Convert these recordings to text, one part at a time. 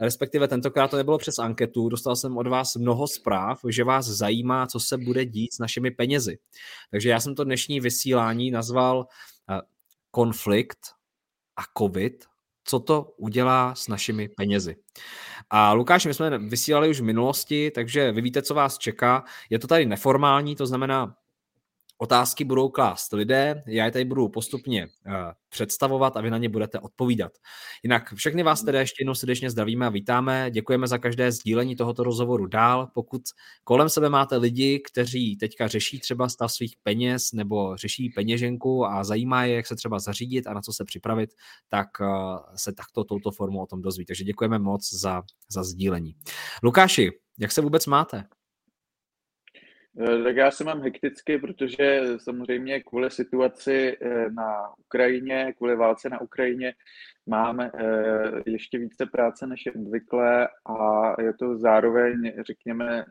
respektive tentokrát to nebylo přes anketu, dostal jsem od vás mnoho zpráv, že vás zajímá, co se bude dít s našimi penězi. Takže já jsem to dnešní vysílání nazval eh, konflikt a covid, co to udělá s našimi penězi. A Lukáš, my jsme vysílali už v minulosti, takže vy víte, co vás čeká. Je to tady neformální, to znamená, Otázky budou klást lidé, já je tady budu postupně uh, představovat a vy na ně budete odpovídat. Jinak všechny vás tedy ještě jednou srdečně zdravíme a vítáme. Děkujeme za každé sdílení tohoto rozhovoru dál. Pokud kolem sebe máte lidi, kteří teďka řeší třeba stav svých peněz nebo řeší peněženku a zajímá je, jak se třeba zařídit a na co se připravit, tak uh, se takto touto formou o tom dozví. Takže děkujeme moc za, za sdílení. Lukáši, jak se vůbec máte? Eh, tak já se mám hekticky, protože samozřejmě kvůli situaci eh, na Ukrajině, kvůli válce na Ukrajině, máme eh, ještě více práce než obvykle a je to zároveň, řekněme,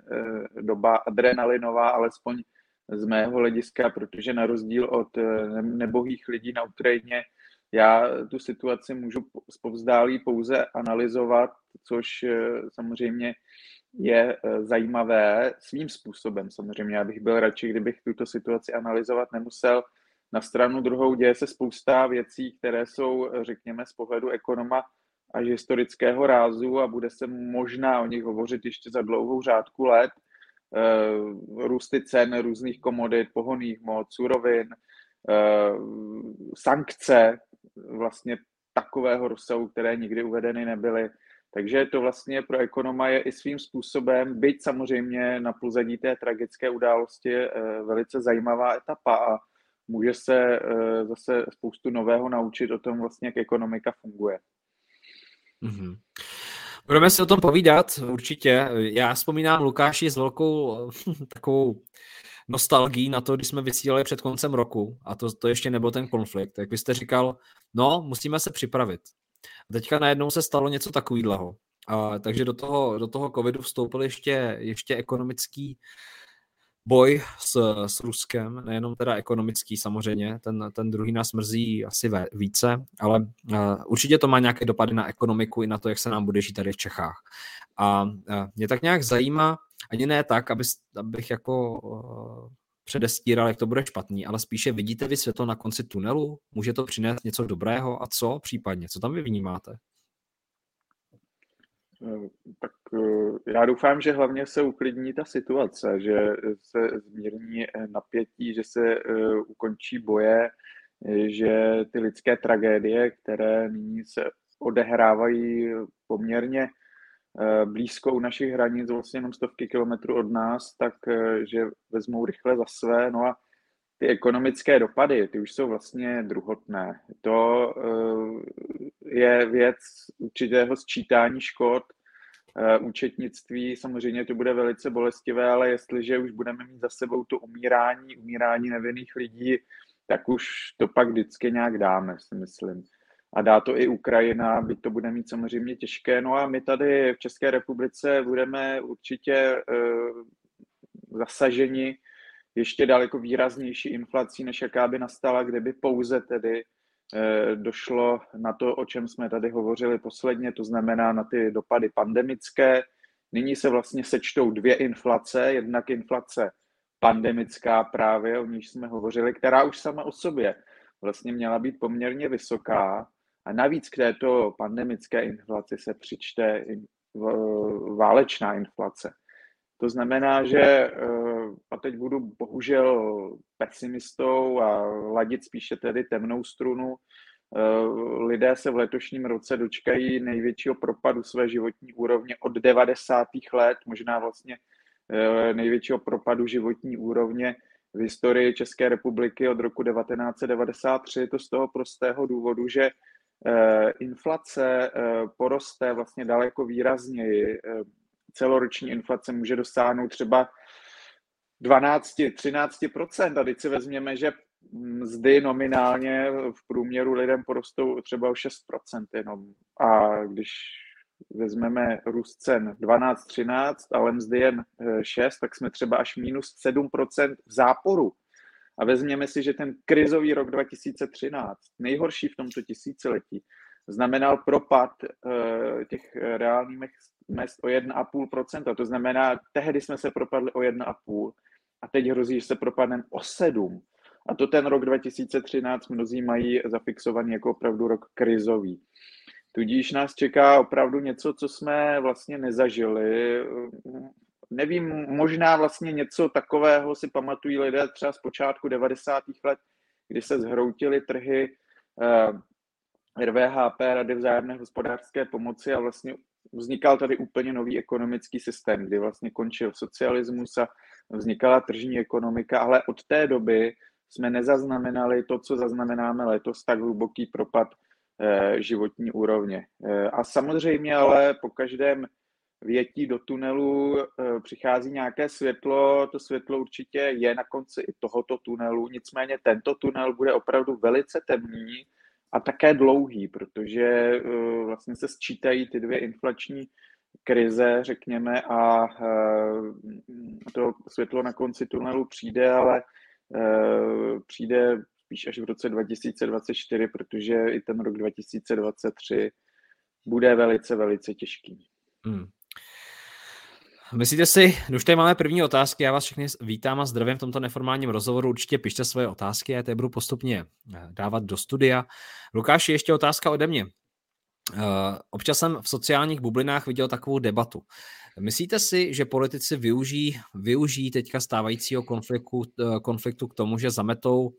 doba adrenalinová, alespoň z mého hlediska, protože na rozdíl od nebohých lidí na Ukrajině, já tu situaci můžu zpovzdálí pouze analyzovat, což samozřejmě je eh, zajímavé svým způsobem. Samozřejmě já bych byl radši, kdybych tuto situaci analyzovat nemusel. Na stranu druhou děje se spousta věcí, které jsou, eh, řekněme, z pohledu ekonoma až historického rázu a bude se možná o nich hovořit ještě za dlouhou řádku let. Eh, růsty cen různých komodit, pohoných mod, surovin, sankce vlastně takového rozsahu, které nikdy uvedeny nebyly. Takže to vlastně pro ekonoma je i svým způsobem, byť samozřejmě na pozadí té tragické události, eh, velice zajímavá etapa a může se eh, zase spoustu nového naučit o tom vlastně, jak ekonomika funguje. Mm-hmm. Budeme si o tom povídat, určitě. Já vzpomínám Lukáši s velkou takovou nostalgií na to, když jsme vysílali před koncem roku a to, to ještě nebyl ten konflikt. Jak vy jste říkal, no, musíme se připravit. A teďka najednou se stalo něco takového. A, takže do toho, do toho covidu vstoupil ještě, ještě ekonomický boj s, s Ruskem, nejenom teda ekonomický samozřejmě, ten, ten druhý nás mrzí asi více, ale uh, určitě to má nějaké dopady na ekonomiku i na to, jak se nám bude žít tady v Čechách. A uh, mě tak nějak zajímá, ani ne tak, aby, abych jako uh, předestíral, jak to bude špatný, ale spíše vidíte vy světlo na konci tunelu? Může to přinést něco dobrého a co případně? Co tam vy vnímáte? Eh, tak eh, já doufám, že hlavně se uklidní ta situace, že se zmírní eh, napětí, že se ukončí boje, že ty lidské tragédie, které nyní se odehrávají poměrně blízko u našich hranic, vlastně jenom stovky kilometrů od nás, tak že vezmou rychle za své. No a ty ekonomické dopady, ty už jsou vlastně druhotné. To je věc určitého sčítání škod, účetnictví. Samozřejmě to bude velice bolestivé, ale jestliže už budeme mít za sebou to umírání, umírání nevinných lidí, tak už to pak vždycky nějak dáme, si myslím. A dá to i Ukrajina, byť to bude mít samozřejmě těžké. No a my tady v České republice budeme určitě uh, zasaženi ještě daleko výraznější inflací, než jaká by nastala, kdyby pouze tedy Eh, došlo na to, o čem jsme tady hovořili posledně, to znamená na ty dopady pandemické. Nyní se vlastně sečtou dvě inflace, jednak inflace pandemická právě, o níž jsme hovořili, která už sama o sobě vlastně měla být poměrně vysoká a navíc k této pandemické inflaci se přičte válečná inflace. To znamená, že, eh, a teď budu bohužel pesimistou a ladit spíše tedy temnou strunu, eh, lidé se v letošním roce dočkají největšího propadu své životní úrovně od 90. let, možná vlastně největšího propadu životní úrovně v historii České republiky od roku 1993. To z toho prostého důvodu, že inflace poroste vlastně daleko výrazněji celoroční inflace může dosáhnout třeba 12-13%. A teď si vezměme, že mzdy nominálně v průměru lidem porostou třeba o 6% jenom. A když vezmeme růst cen 12-13, ale mzdy jen 6, tak jsme třeba až minus 7% v záporu. A vezměme si, že ten krizový rok 2013, nejhorší v tomto tisíciletí, znamenal propad uh, těch reálných mest o 1,5%. To znamená, tehdy jsme se propadli o 1,5% a teď hrozí, že se propadneme o 7%. A to ten rok 2013 mnozí mají zafixovaný jako opravdu rok krizový. Tudíž nás čeká opravdu něco, co jsme vlastně nezažili. Nevím, možná vlastně něco takového si pamatují lidé třeba z počátku 90. let, kdy se zhroutily trhy eh, RVHP, Rady vzájemné hospodářské pomoci a vlastně vznikal tady úplně nový ekonomický systém, kdy vlastně končil socialismus a vznikala tržní ekonomika, ale od té doby jsme nezaznamenali to, co zaznamenáme letos, tak hluboký propad eh, životní úrovně. Eh, a samozřejmě ale po každém větí do tunelu eh, přichází nějaké světlo, to světlo určitě je na konci i tohoto tunelu, nicméně tento tunel bude opravdu velice temný a také dlouhý, protože vlastně se sčítají ty dvě inflační krize, řekněme, a to světlo na konci tunelu přijde, ale přijde spíš až v roce 2024, protože i ten rok 2023 bude velice, velice těžký. Hmm. Myslíte si, už tady máme první otázky, já vás všechny vítám a zdravím v tomto neformálním rozhovoru, určitě pište svoje otázky, já je budu postupně eh, dávat do studia. Lukáši, ještě otázka ode mě. Eh, občas jsem v sociálních bublinách viděl takovou debatu. Myslíte si, že politici využijí, využijí teďka stávajícího konfliktu, eh, konfliktu k tomu, že zametou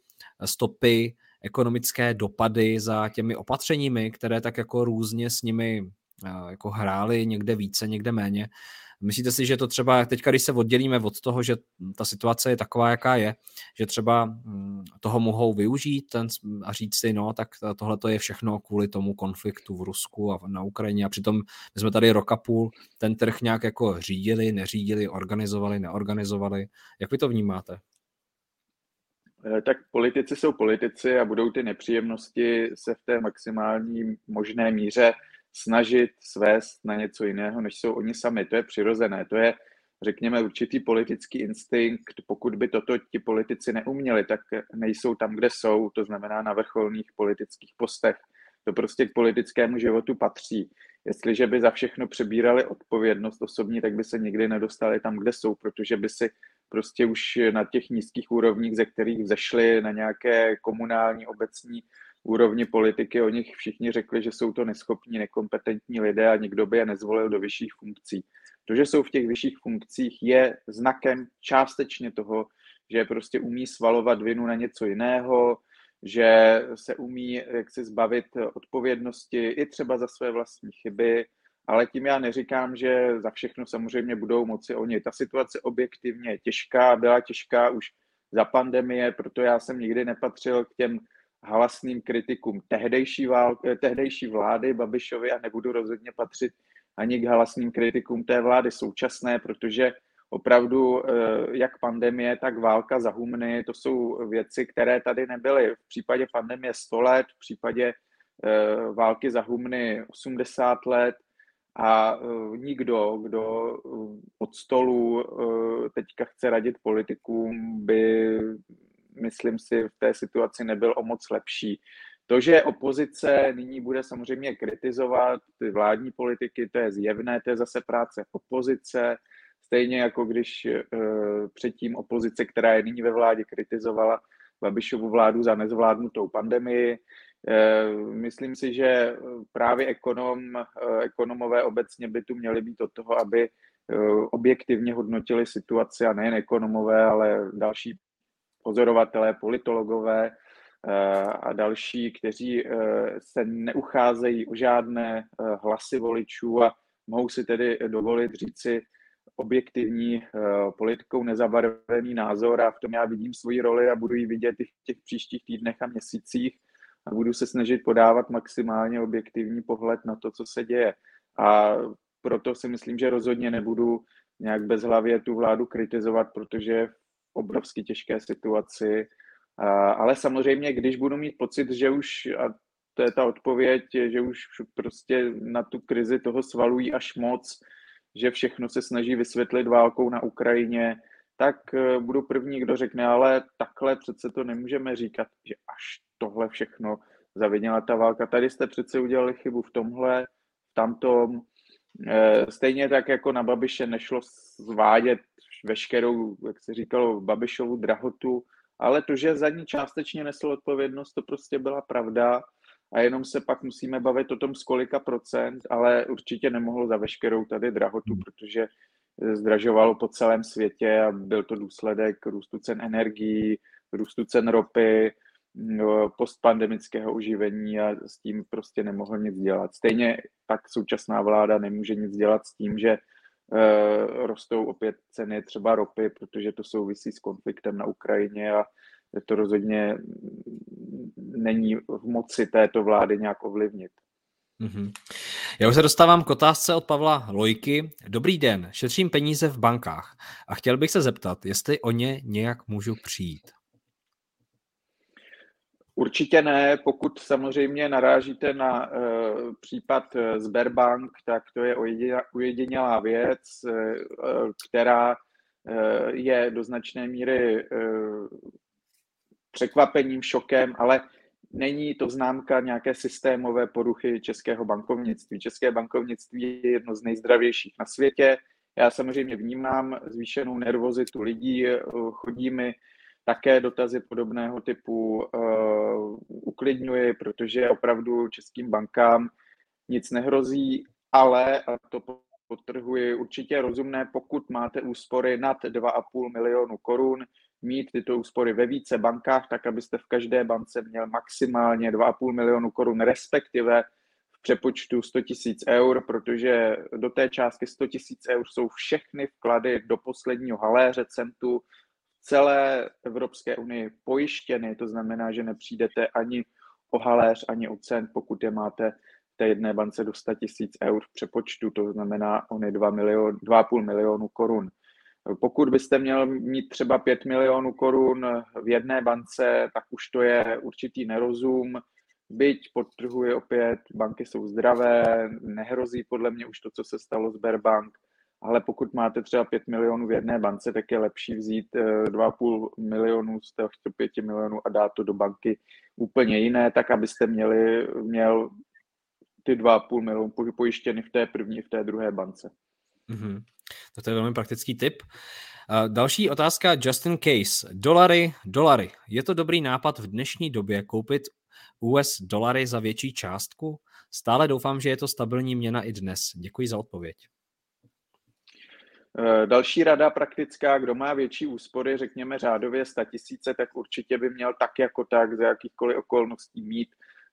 stopy, ekonomické dopady za těmi opatřeními, které tak jako různě s nimi jako hrály někde více, někde méně. Myslíte si, že to třeba, teďka když se oddělíme od toho, že ta situace je taková, jaká je, že třeba mm, toho mohou využít ten, a říct si, no, tak tohle to je všechno kvůli tomu konfliktu v Rusku a na Ukrajině a přitom my jsme tady roka půl ten trh nějak jako řídili, neřídili, organizovali, neorganizovali. Jak vy to vnímáte? Eh, tak politici jsou politici a budou ty nepříjemnosti se v té maximální možné míře snažit svést na něco jiného, než jsou oni sami. To je přirozené, to je, řekněme, určitý politický instinkt. Pokud by toto ti politici neuměli, tak nejsou tam, kde jsou, to znamená na vrcholných politických postech. To prostě k politickému životu patří. Jestliže by za všechno přebírali odpovědnost osobní, tak by se nikdy nedostali tam, kde jsou, protože by si prostě už na těch nízkých úrovních, ze kterých vzešli na nějaké komunální, obecní úrovni politiky o nich všichni řekli, že jsou to neschopní, nekompetentní lidé a nikdo by je nezvolil do vyšších funkcí. To, že jsou v těch vyšších funkcích, je znakem částečně toho, že prostě umí svalovat vinu na něco jiného, že se umí jak se zbavit odpovědnosti i třeba za své vlastní chyby, ale tím já neříkám, že za všechno samozřejmě budou moci oni. Ta situace objektivně je těžká, byla těžká už za pandemie, proto já jsem nikdy nepatřil k těm halasným kritikům tehdejší, vál, eh, tehdejší vlády Babišovi a nebudu rozhodně patřit ani k halasným kritikům té vlády současné, protože opravdu eh, jak pandemie, tak válka za humny, to jsou věci, které tady nebyly. V případě pandemie 100 let, v případě eh, války za humny 80 let a nikdo, kdo od stolu teďka chce radit politikům, by myslím si, v té situaci nebyl o moc lepší. To, že opozice nyní bude samozřejmě kritizovat ty vládní politiky, to je zjevné, to je zase práce opozice, stejně jako když uh, předtím opozice, která je nyní ve vládě, kritizovala Babišovu vládu za nezvládnutou pandemii. Uh, myslím si, že právě ekonom, uh, ekonomové obecně by tu měli být od toho, aby objektivně hodnotili situaci a nejen ekonomové, ale další pozorovatelé, politologové eh, a další, kteří eh, se neucházejí o žádné eh, hlasy voličů a mohou si tedy dovolit říci objektivní politikou nezabarvený názor a v tom já vidím svoji roli a budu ji vidět i v těch příštích týdnech a měsících a budu se snažit podávat maximálně objektivní pohled na to, co se děje. A proto si myslím, že rozhodně nebudu nějak bezhlavě tu vládu kritizovat, protože obrovsky těžké situaci. Ale samozřejmě, když budu mít pocit, že už, a to je ta odpověď, že už prostě na tu krizi toho svalují až moc, že všechno se snaží vysvětlit válkou na Ukrajině, tak eh, budu první, kdo řekne, ale takhle přece to nemůžeme říkat, že až tohle všechno zavinila ta válka. Tady jste přece udělali chybu v tomhle, v tamtom. Eh, stejně tak jako na Babiše nešlo zvádět veškerou, jak se říkalo, Babišovu drahotu, ale to, že za ní částečně nesl odpovědnost, to prostě byla pravda a jenom se pak musíme bavit o tom, z kolika procent, ale určitě nemohlo za veškerou tady drahotu, hmm. protože zdražovalo po celém světě a byl to důsledek růstu cen energií, růstu cen ropy, no, postpandemického uživení a s tím prostě nemohl nic dělat. Stejně tak současná vláda nemůže nic dělat s tím, že rostou opět ceny třeba ropy, protože to souvisí s konfliktem na Ukrajině a to rozhodně není v moci této vlády nějak ovlivnit. Mm-hmm. Já už se dostávám k otázce od Pavla Lojky. Dobrý den, šetřím peníze v bankách a chtěl bych se zeptat, jestli o ně nějak můžu přijít. Určitě ne, pokud samozřejmě narážíte na uh, případ uh, Sberbank, tak to je ujedinělá věc, uh, která uh, je do značné míry uh, překvapením, šokem, ale není to známka nějaké systémové poruchy českého bankovnictví. České bankovnictví je jedno z nejzdravějších na světě. Já samozřejmě vnímám zvýšenou nervozitu lidí, chodí mi také dotazy podobného typu, uh, uklidňuji, protože opravdu českým bankám nic nehrozí, ale, a to potrhuji, určitě rozumné, pokud máte úspory nad 2,5 milionu korun, mít tyto úspory ve více bankách, tak abyste v každé bance měl maximálně 2,5 milionu korun, respektive v přepočtu 100 tisíc eur, protože do té částky 100 tisíc eur jsou všechny vklady do posledního haléře centu celé Evropské unii pojištěny, to znamená, že nepřijdete ani o haléř, ani o cent, pokud je máte v té jedné bance do 100 tisíc eur v přepočtu, to znamená ony 2 milion, 2,5 milionu korun. Pokud byste měl mít třeba 5 milionů korun v jedné bance, tak už to je určitý nerozum. Byť podtrhuje opět, banky jsou zdravé, nehrozí podle mě už to, co se stalo s Berbank, ale pokud máte třeba 5 milionů v jedné bance, tak je lepší vzít 2,5 eh, milionů z těch 5 milionů a dát to do banky úplně jiné, tak abyste měli, měl ty 2,5 milionů pojištěny v té první, v té druhé bance. Mm-hmm. To je velmi praktický tip. Další otázka Justin Case. Dolary, dolary. Je to dobrý nápad v dnešní době koupit US dolary za větší částku? Stále doufám, že je to stabilní měna i dnes. Děkuji za odpověď. E, další rada praktická, kdo má větší úspory, řekněme řádově 100 tisíce, tak určitě by měl tak jako tak za jakýchkoliv okolností mít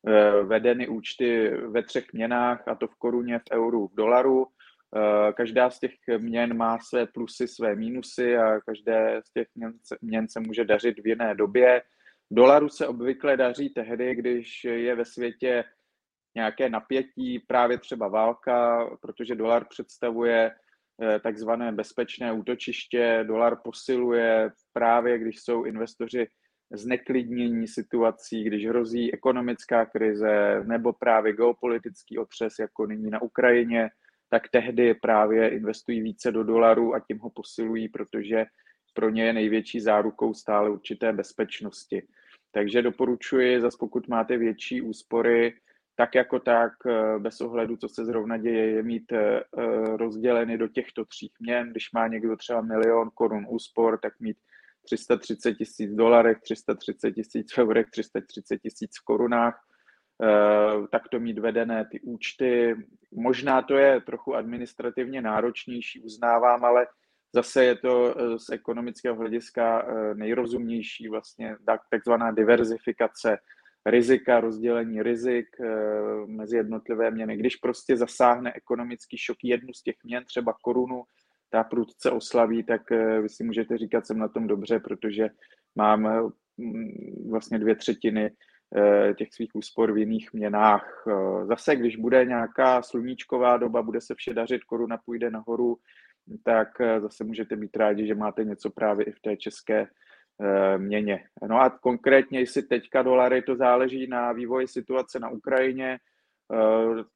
e, vedeny účty ve třech měnách, a to v koruně, v euru, v dolaru. Eh, každá z těch měn má své plusy, své mínusy a každé z těch měn se, měn se může dařit v jiné době. Dolaru se obvykle daří tehdy, když je ve světě nějaké napětí, právě třeba válka, protože dolar představuje eh, takzvané bezpečné útočiště, dolar posiluje právě, když jsou investoři zneklidnění situací, když hrozí ekonomická krize nebo právě geopolitický otřes, jako nyní na Ukrajině, tak tehdy právě investují více do dolaru a tím ho posilují, protože pro ně je největší zárukou stále určité bezpečnosti. Takže doporučuji, zase pokud máte větší úspory, tak jako tak, eh, bez ohledu, co se zrovna děje, je mít eh, rozděleny do těchto tří měn. Když má někdo třeba milion korun úspor, tak mít 330 tisíc dolarech, 330 tisíc eurech, 330 tisíc korunách Eh, takto mít vedené ty účty. Možná to je trochu administrativně náročnější, uznávám, ale zase je to eh, z ekonomického hlediska eh, nejrozumnější vlastně takzvaná diverzifikace rizika, rozdělení rizik mezi jednotlivé měny. Když prostě zasáhne ekonomický šok jednu z těch měn, třeba korunu, ta prudce oslaví, tak vy si můžete říkat, jsem na tom dobře, protože mám vlastně dvě třetiny Eh, těch svých úspor v jiných měnách. Eh, zase, když bude nějaká sluníčková doba, bude se vše dařit, koruna půjde nahoru, tak zase můžete být rádi, že máte něco právě i v té české měně. No a konkrétně, jestli teďka dolary, to záleží na vývoji situace na Ukrajině,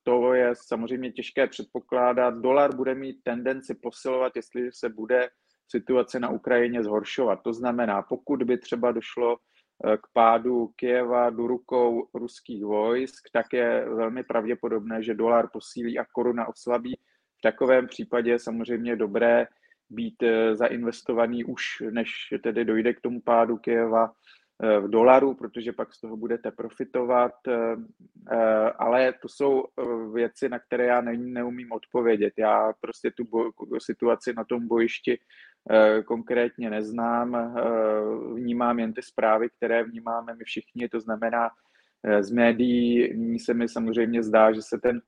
to je samozřejmě těžké předpokládat. Dolar bude mít tendenci posilovat, jestliže se bude situace na Ukrajině zhoršovat. To znamená, pokud by třeba došlo eh, k pádu Kieva do rukou ruských vojsk, tak je velmi pravděpodobné, že dolar posílí a koruna oslabí. V takovém případě je samozřejmě dobré být eh, zainvestovaný už, než tedy dojde k tomu pádu Kieva eh, v dolaru, protože pak z toho budete profitovat, ale to jsou věci, na které já neumím odpovědět. Já prostě tu situaci na tom bojišti Eh, konkrétně neznám, eh, vnímám jen ty zprávy, které vnímáme my všichni, to znamená eh, z médií. Nyní se mi samozřejmě zdá, že se ten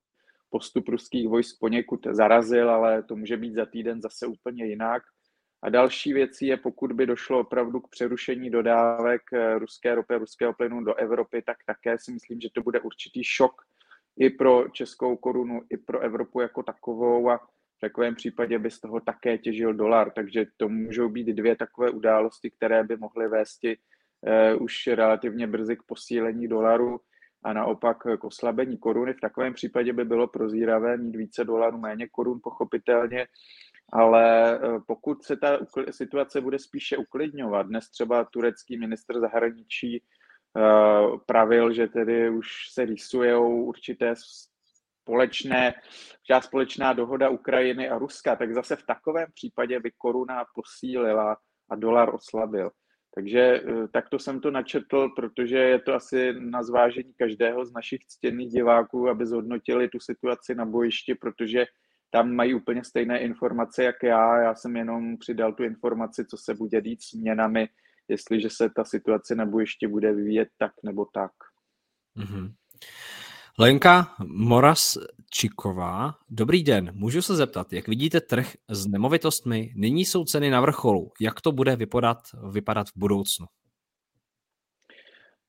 postup ruských vojsk poněkud zarazil, ale to může být za týden zase úplně jinak. A další věcí je, pokud by došlo opravdu k přerušení dodávek ruské ropy, ruského plynu do Evropy, tak také si myslím, že to bude určitý šok i pro českou korunu, i pro Evropu jako takovou a v takovém případě by z toho také těžil dolar, takže to můžou být dvě takové události, které by mohly vést uh, už relativně brzy k posílení dolaru a naopak k oslabení koruny. V takovém případě by bylo prozíravé mít více dolarů, méně korun, pochopitelně, ale eh, pokud se ta situace bude spíše uklidňovat, dnes třeba turecký ministr zahraničí eh, pravil, že tedy už se rýsují určité společné, třeba společná dohoda Ukrajiny a Ruska, tak zase v takovém případě by koruna posílila a dolar oslabil. Takže eh, takto jsem to načetl, protože je to asi na zvážení každého z našich ctěných diváků, aby zhodnotili tu situaci na bojišti, protože tam mají úplně stejné informace, jak já. Já jsem jenom přidal tu informaci, co se bude dít s měnami, jestliže se ta situace na bojišti bude vyvíjet tak nebo tak. Mm-hmm. Lenka Moras-Čiková. Dobrý den, můžu se zeptat, jak vidíte trh s nemovitostmi? Nyní jsou ceny na vrcholu. Jak to bude vypadat, vypadat v budoucnu?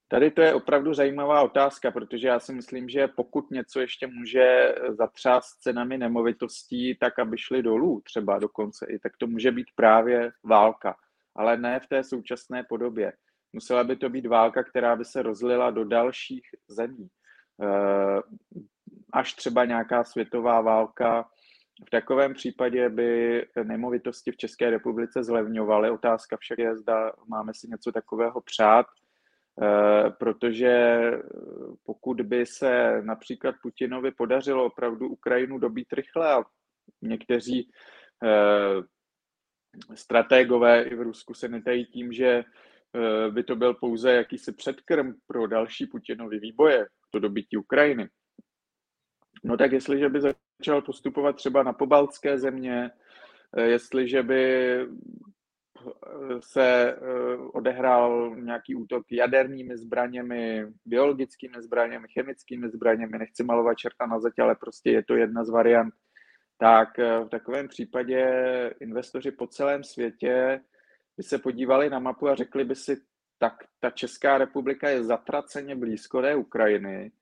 Tady to je opravdu zajímavá otázka, protože já si myslím, že pokud něco ještě může zatřást cenami nemovitostí, tak aby šly dolů třeba dokonce i, tak to může být právě válka, ale ne v té současné podobě. Musela by to být válka, která by se rozlila do dalších zemí. Eh, až třeba nějaká světová válka. V takovém případě by nemovitosti v České republice zlevňovaly. Otázka však je, zda máme si něco takového přát, eh, protože pokud by se například Putinovi podařilo opravdu Ukrajinu dobít rychle a někteří eh, strategové i v Rusku se netají tím, že by to byl pouze jakýsi předkrm pro další Putinovy výboje, to dobytí Ukrajiny. No tak jestliže by začal postupovat třeba na pobaltské země, eh, jestliže by eh, se eh, odehrál nějaký útok jadernými zbraněmi, biologickými zbraněmi, chemickými zbraněmi, nechci malovat čerta na zeď, ale prostě je to jedna z variant, tak v takovém případě investoři po celém světě by se podívali na mapu a řekli by si, tak ta Česká republika je zatraceně blízko té Ukrajiny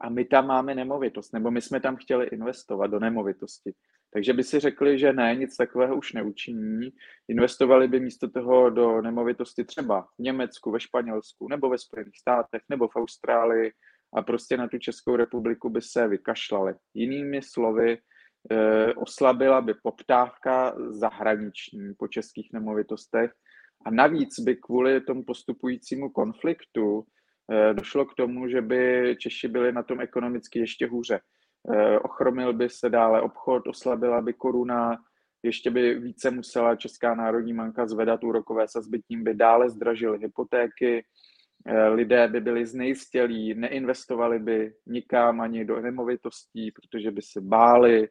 a my tam máme nemovitost, nebo my jsme tam chtěli investovat do nemovitosti. Takže by si řekli, že ne, nic takového už neučiní. Investovali by místo toho do nemovitosti třeba v Německu, ve Španělsku, nebo ve Spojených státech, nebo v Austrálii a prostě na tu Českou republiku by se vykašlali. Jinými slovy, eh, oslabila by poptávka zahraniční po českých nemovitostech a navíc by kvůli tomu postupujícímu konfliktu eh, došlo k tomu, že by Češi byli na tom ekonomicky ještě hůře. Eh, ochromil by se dále obchod, oslabila by koruna, ještě by více musela Česká národní banka zvedat úrokové sazby, tím by dále zdražily hypotéky, eh, lidé by byli znejistělí, neinvestovali by nikam ani do nemovitostí, protože by se báli,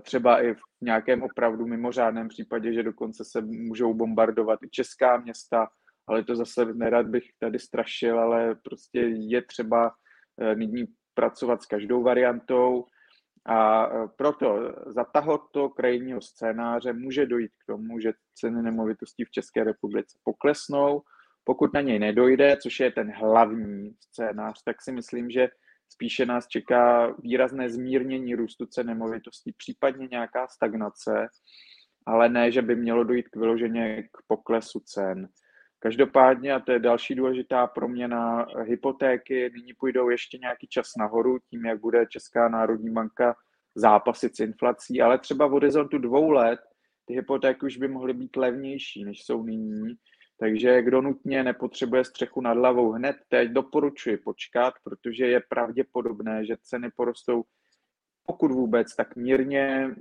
třeba i v nějakém opravdu mimořádném případě, že dokonce se můžou bombardovat i česká města, ale to zase nerad bych tady strašil, ale prostě je třeba eh, nyní pracovat s každou variantou a eh, proto za tohoto krajního scénáře může dojít k tomu, že ceny nemovitostí v České republice poklesnou. Pokud na něj nedojde, což je ten hlavní scénář, tak si myslím, že spíše nás čeká výrazné zmírnění růstu cen nemovitostí, případně nějaká stagnace, ale ne, že by mělo dojít k vyloženě k poklesu cen. Každopádně, a to je další důležitá proměna, hypotéky nyní půjdou ještě nějaký čas nahoru, tím, jak bude Česká národní banka zápasit s inflací, ale třeba v horizontu dvou let ty hypotéky už by mohly být levnější, než jsou nyní. Takže kdo nutně nepotřebuje střechu nad hlavou hned teď, doporučuji počkat, protože je pravděpodobné, že ceny porostou pokud vůbec, tak mírně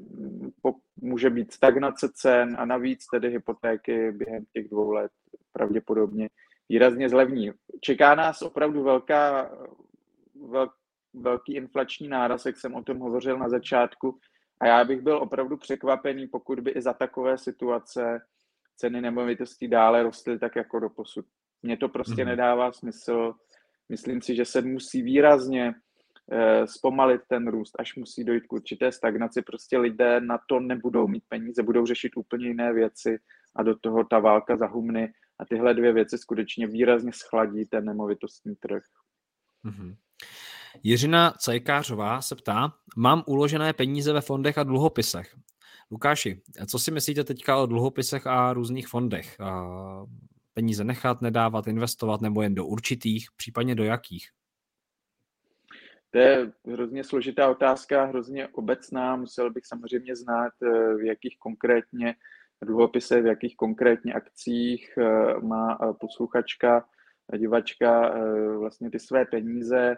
může být stagnace cen a navíc tedy hypotéky během těch dvou let pravděpodobně výrazně zlevní. Čeká nás opravdu velká, vel, velký inflační náraz, jak jsem o tom hovořil na začátku, a já bych byl opravdu překvapený, pokud by i za takové situace ceny nemovitostí dále rostly tak jako do posud. Mně to prostě mm. nedává smysl. Myslím si, že se musí výrazně eh, zpomalit ten růst, až musí dojít k určité stagnaci. Prostě lidé na to nebudou mít peníze, budou řešit úplně jiné věci a do toho ta válka zahumny a tyhle dvě věci skutečně výrazně schladí ten nemovitostní trh. Mm-hmm. Jiřina Cajkářová se ptá, mám uložené peníze ve fondech a dluhopisech. Lukáši, co si myslíte teďka o dluhopisech a různých fondech? Peníze nechat, nedávat, investovat nebo jen do určitých, případně do jakých? To je hrozně složitá otázka, hrozně obecná. Musel bych samozřejmě znát, eh, v jakých konkrétně dluhopisech, v jakých konkrétně akcích eh, má eh, posluchačka, divačka vlastně ty své peníze.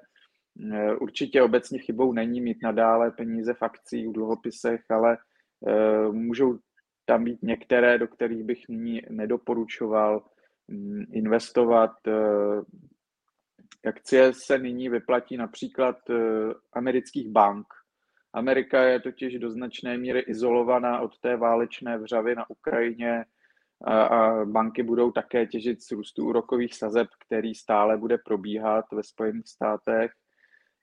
Určitě obecně chybou není mít nadále peníze v akcích, v dluhopisech, ale můžou tam být některé, do kterých bych nyní nedoporučoval mm, investovat. Eh, akcie se nyní vyplatí například eh, amerických bank. Amerika je totiž do značné míry izolovaná od té válečné vřavy na Ukrajině a banky budou také těžit z růstu úrokových sazeb, který stále bude probíhat ve Spojených státech.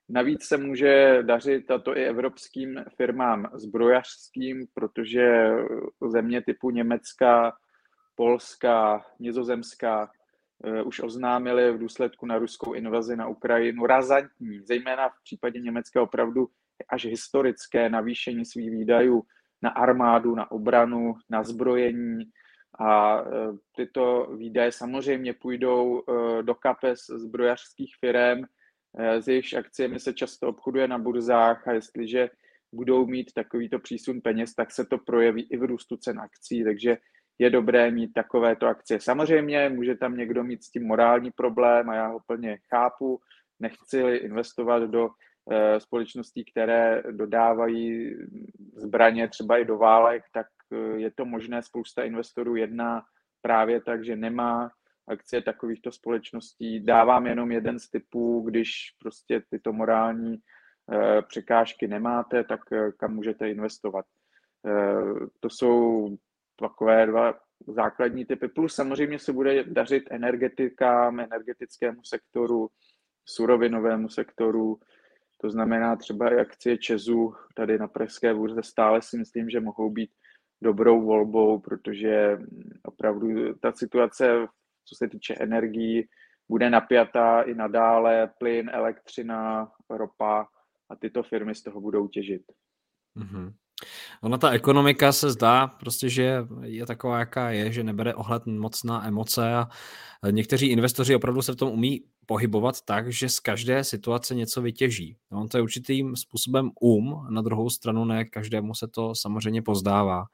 Navíc se může dařit, a to i evropským firmám zbrojařským, protože země typu Německa, Polska, Nizozemská eh, už oznámili v důsledku na ruskou invazi na Ukrajinu razantní, zejména v případě Německa opravdu až historické navýšení svých výdajů na armádu, na obranu, na zbrojení. A eh, tyto výdaje samozřejmě půjdou eh, do kapes zbrojařských firm, s jejichž akciemi se často obchoduje na burzách a jestliže budou mít takovýto přísun peněz, tak se to projeví i v růstu cen akcí, takže je dobré mít takovéto akcie. Samozřejmě může tam někdo mít s tím morální problém a já ho plně chápu. Nechci investovat do e, společností, které dodávají zbraně třeba i do válek, tak e, je to možné. Spousta investorů jedná právě tak, že nemá akcie takovýchto společností. Dávám jenom jeden z typů, když prostě tyto morální eh, překážky nemáte, tak eh, kam můžete investovat. Eh, to jsou takové dva základní typy. Plus samozřejmě se bude dařit energetikám, energetickému sektoru, surovinovému sektoru, to znamená třeba i akcie Česu tady na Pražské burze stále si myslím, že mohou být dobrou volbou, protože opravdu ta situace co se týče energií, bude napjatá i nadále plyn, elektřina, ropa a tyto firmy z toho budou těžit. Mm-hmm. Ona ta ekonomika se zdá prostě, že je taková, jaká je, že nebere ohled moc na emoce a někteří investoři opravdu se v tom umí pohybovat tak, že z každé situace něco vytěží. On to je určitým způsobem um, na druhou stranu ne každému se to samozřejmě pozdává.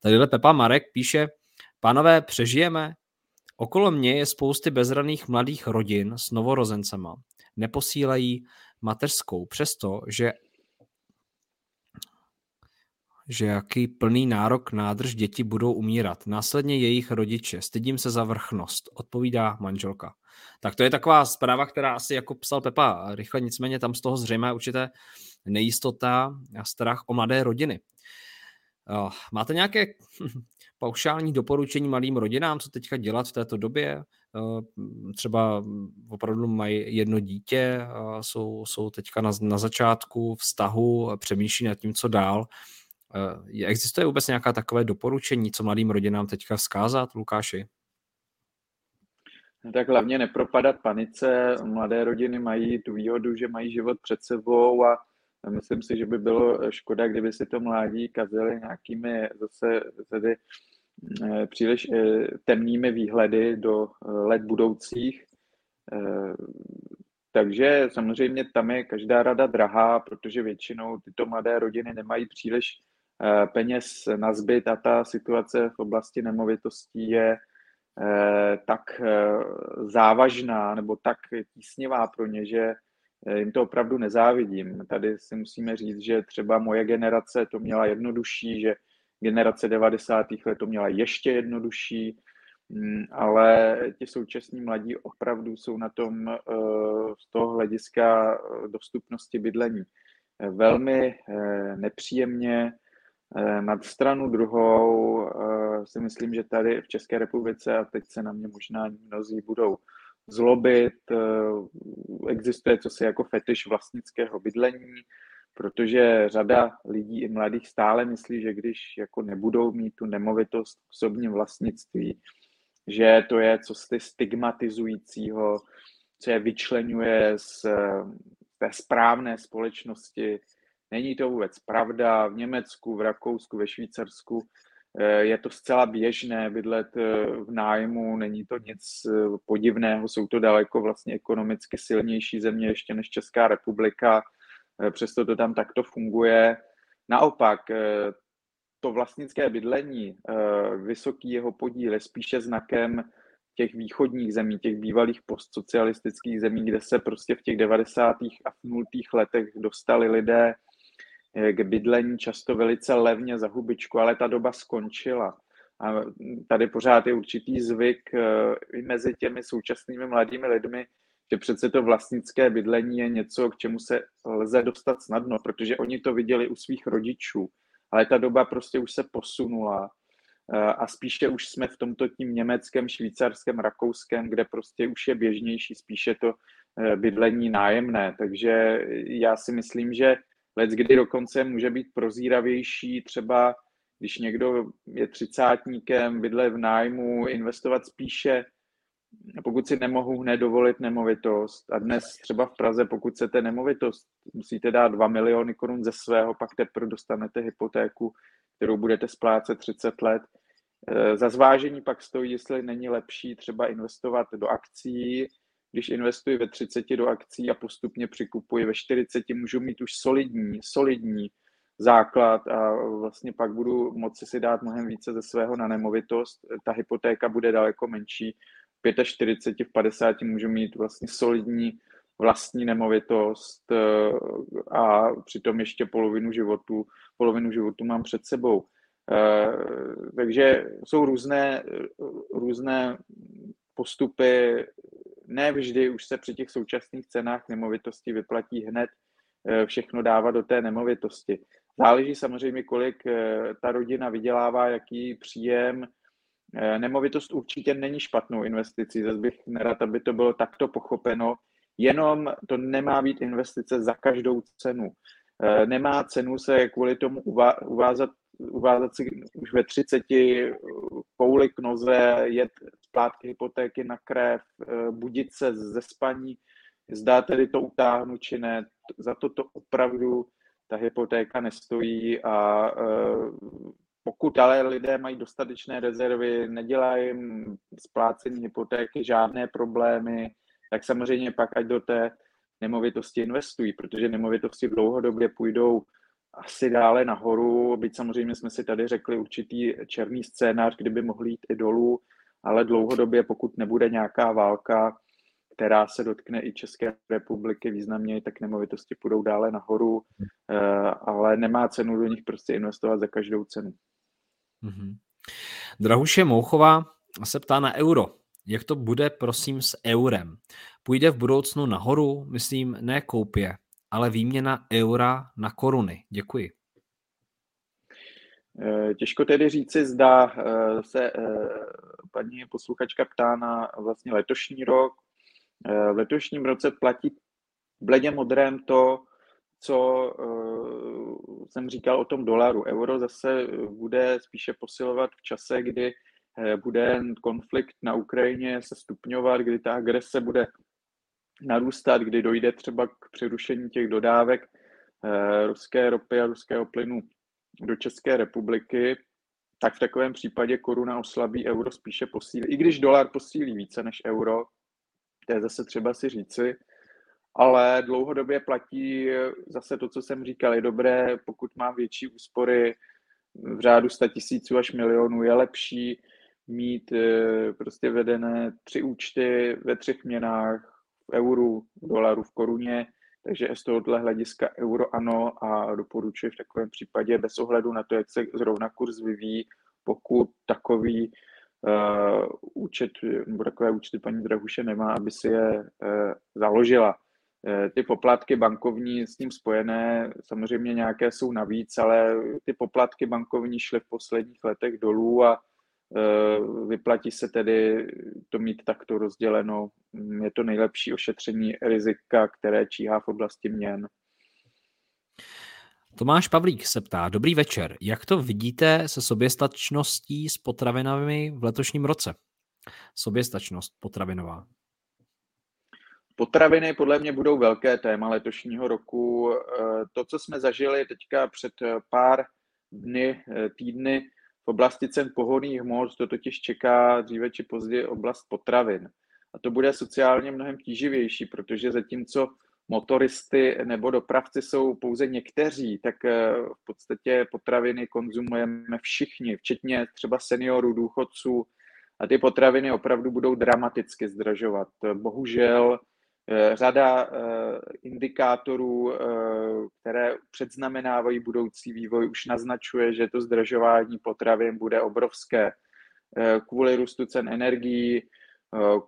Tadyhle Pepa Marek píše, pánové, přežijeme, Okolo mě je spousty bezraných mladých rodin s novorozencema. Neposílají mateřskou, přesto, že že jaký plný nárok nádrž děti budou umírat. Následně jejich rodiče. Stydím se za vrchnost, odpovídá manželka. Tak to je taková zpráva, která asi jako psal Pepa rychle, nicméně tam z toho zřejmě určité nejistota a strach o mladé rodiny. Máte nějaké paušální doporučení malým rodinám, co teďka dělat v této době? Eh, třeba opravdu mají jedno dítě, jsou, jsou teďka na, na začátku vztahu, přemýšlí nad tím, co dál. Eh, existuje vůbec nějaká takové doporučení, co mladým rodinám teďka vzkázat, Lukáši? Tak hlavně nepropadat panice. Mladé rodiny mají tu výhodu, že mají život před sebou a myslím si, že by bylo škoda, kdyby si to mládí kazili nějakými zase tedy příliš eh, temnými výhledy do eh, let budoucích. Takže samozřejmě tam je každá rada drahá, protože většinou tyto mladé rodiny nemají příliš peněz na zbyt a ta situace v oblasti nemovitostí je Eh, tak eh, závažná nebo tak tísnivá pro ně, že eh, jim to opravdu nezávidím. Tady si musíme říct, že třeba moje generace to měla jednodušší, že generace 90. let to měla ještě jednodušší, mm, ale ti současní mladí opravdu jsou na tom z toho hlediska dostupnosti bydlení velmi nepříjemně, Eh, na stranu druhou eh, si myslím, že tady v České republice, a teď se na mě možná mnozí budou zlobit, eh, existuje co si jako fetiš vlastnického bydlení, protože řada lidí i mladých stále myslí, že když jako nebudou mít tu nemovitost v osobním vlastnictví, že to je co si stigmatizujícího, co je vyčlenuje z té správné společnosti, Není to vůbec pravda. V Německu, v Rakousku, ve Švýcarsku eh, je to zcela běžné bydlet eh, v nájmu, není to nic eh, podivného, jsou to daleko vlastně ekonomicky silnější země ještě než Česká republika, přesto to tam takto funguje. Naopak, to vlastnické bydlení, vysoký jeho podíl je spíše znakem těch východních zemí, těch bývalých postsocialistických zemí, kde se prostě v těch 90. a 0. letech dostali lidé k bydlení často velice levně za hubičku, ale ta doba skončila. A tady pořád je určitý zvyk eh, i mezi těmi současnými mladými lidmi, že přece to vlastnické bydlení je něco, k čemu se lze dostat snadno, protože oni to viděli u svých rodičů, ale ta doba prostě už se posunula eh, a spíše už jsme v tomto tím německém, švýcarském, rakouském, kde prostě už je běžnější spíše to eh, bydlení nájemné. Takže já si myslím, že Lec kdy dokonce může být prozíravější, třeba když někdo je třicátníkem, bydle v nájmu, investovat spíše, pokud si nemohu hned dovolit nemovitost. A dnes třeba v Praze, pokud chcete nemovitost, musíte dát 2 miliony korun ze svého, pak teprve dostanete hypotéku, kterou budete splácet 30 let. E, za zvážení pak stojí, jestli není lepší třeba investovat do akcí, když investuji ve 30 do akcí a postupně přikupuji ve 40, můžu mít už solidní, solidní základ a vlastně pak budu moci si dát mnohem více ze svého na nemovitost. Ta hypotéka bude daleko menší. V 45, v 50 můžu mít vlastně solidní vlastní nemovitost eh, a přitom ještě polovinu životu, polovinu životu mám před sebou. Eh, takže jsou různé, různé postupy ne vždy už se při těch současných cenách nemovitosti vyplatí hned eh, všechno dávat do té nemovitosti. Záleží samozřejmě, kolik ta rodina vydělává, jaký příjem. Eh, nemovitost určitě není špatnou investicí, zase bych nerad, aby to bylo takto pochopeno, jenom to nemá být investice za každou cenu. Nemá cenu se kvůli tomu uvázat uvázat si už ve 30 kouli k noze, jet splátky hypotéky na krev, eh, budit se ze spaní, zdá tedy to utáhnu či ne. Za to to opravdu ta hypotéka nestojí a eh, pokud ale lidé mají dostatečné rezervy, nedělají jim splácení hypotéky žádné problémy, tak samozřejmě pak ať do té nemovitosti investují, protože nemovitosti dlouhodobě půjdou asi dále nahoru, byť samozřejmě jsme si tady řekli určitý černý scénář, kdyby mohli jít i dolů, ale dlouhodobě, pokud nebude nějaká válka, která se dotkne i České republiky významně, tak nemovitosti půjdou dále nahoru, eh, ale nemá cenu do nich prostě investovat za každou cenu. Mm-hmm. Drahuše Mouchová se ptá na euro. Jak to bude, prosím, s eurem? Půjde v budoucnu nahoru? Myslím, ne koupě, ale výměna eura na koruny. Děkuji. Eh, těžko tedy říci, zda eh, se eh, paní posluchačka ptá na vlastně letošní rok. V letošním roce platí bledě modrém to, co jsem říkal o tom dolaru. Euro zase bude spíše posilovat v čase, kdy bude konflikt na Ukrajině se stupňovat, kdy ta agrese bude narůstat, kdy dojde třeba k přerušení těch dodávek ruské ropy a ruského plynu do České republiky, tak v takovém případě koruna oslabí, euro spíše posílí. I když dolar posílí více než euro, to je zase třeba si říci, ale dlouhodobě platí zase to, co jsem říkal, je dobré, pokud mám větší úspory v řádu 100 tisíců až milionů, je lepší mít eh, prostě vedené tři účty ve třech měnách, v euru, v dolaru, v koruně, takže z tohohle hlediska euro ano a doporučuji v takovém případě bez ohledu na to, jak se zrovna kurz vyvíjí, pokud takový uh, účet nebo takové účty paní Drahuše nemá, aby si je uh, založila. Uh, ty poplatky bankovní s tím spojené samozřejmě nějaké jsou navíc, ale ty poplatky bankovní šly v posledních letech dolů a uh, vyplatí se tedy to mít takto rozděleno. Je to nejlepší ošetření rizika, které číhá v oblasti měn. Tomáš Pavlík se ptá, dobrý večer, jak to vidíte se soběstačností s potravinami v letošním roce? Soběstačnost potravinová. Potraviny podle mě budou velké téma letošního roku. Eh, to, co jsme zažili teďka před pár dny, eh, týdny v oblasti cen pohodných hmot, to totiž čeká dříve či později oblast potravin. A to bude sociálně mnohem tíživější, protože zatímco motoristy nebo dopravci jsou pouze někteří, tak eh, v podstatě potraviny konzumujeme všichni, včetně třeba seniorů, důchodců a ty potraviny opravdu budou dramaticky zdražovat. Bohužel eh, řada eh, indikátorů, které předznamenávají budoucí vývoj, už naznačuje, že to zdražování potravin bude obrovské. Kvůli růstu cen energií,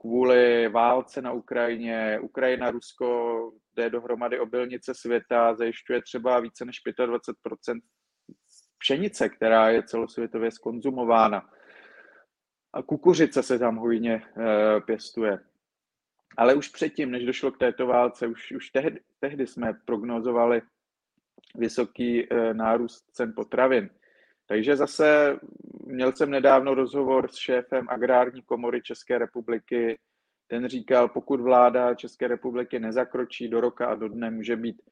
kvůli válce na Ukrajině, Ukrajina, Rusko, jde dohromady obilnice světa, zajišťuje třeba více než 25% pšenice, která je celosvětově skonzumována. A kukuřice se tam hojně pěstuje. Ale už předtím, než došlo k této válce, už, už tehdy, tehdy jsme prognozovali vysoký e, nárůst cen potravin. Takže zase měl jsem nedávno rozhovor s šéfem agrární komory České republiky. Ten říkal, pokud vláda České republiky nezakročí do roka a do dne, může být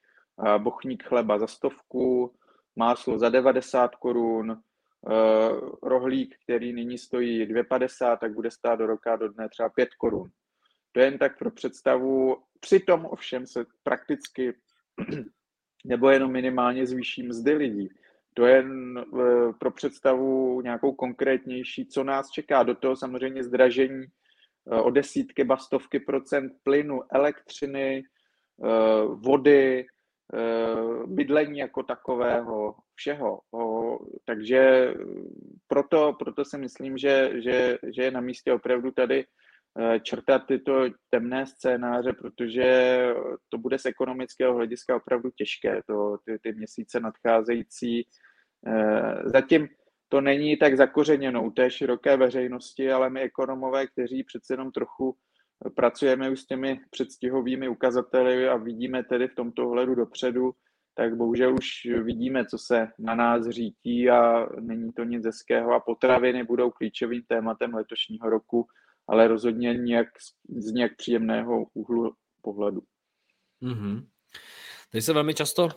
bochník chleba za stovku, máslo za 90 korun, rohlík, který nyní stojí 2,50, tak bude stát do roka a do dne třeba 5 korun. To je jen tak pro představu. Přitom ovšem se prakticky nebo jenom minimálně zvýší mzdy lidí. To je eh, pro představu nějakou konkrétnější, co nás čeká. Do toho samozřejmě zdražení eh, o desítky, bastovky procent plynu, elektřiny, eh, vody, bydlení jako takového, všeho. Takže proto, proto si myslím, že, že, že je na místě opravdu tady črtat tyto temné scénáře, protože to bude z ekonomického hlediska opravdu těžké, to, ty, ty měsíce nadcházející. Eh, zatím to není tak zakořeněno u té široké veřejnosti, ale my ekonomové, kteří přece jenom trochu pracujeme už s těmi předstihovými ukazateli a vidíme tedy v tomto ohledu dopředu, tak bohužel už vidíme, co se na nás řítí a není to nic hezkého a potraviny budou klíčovým tématem letošního roku ale rozhodně nějak, z nějak příjemného úhlu pohledu. Mm-hmm. Tady se velmi často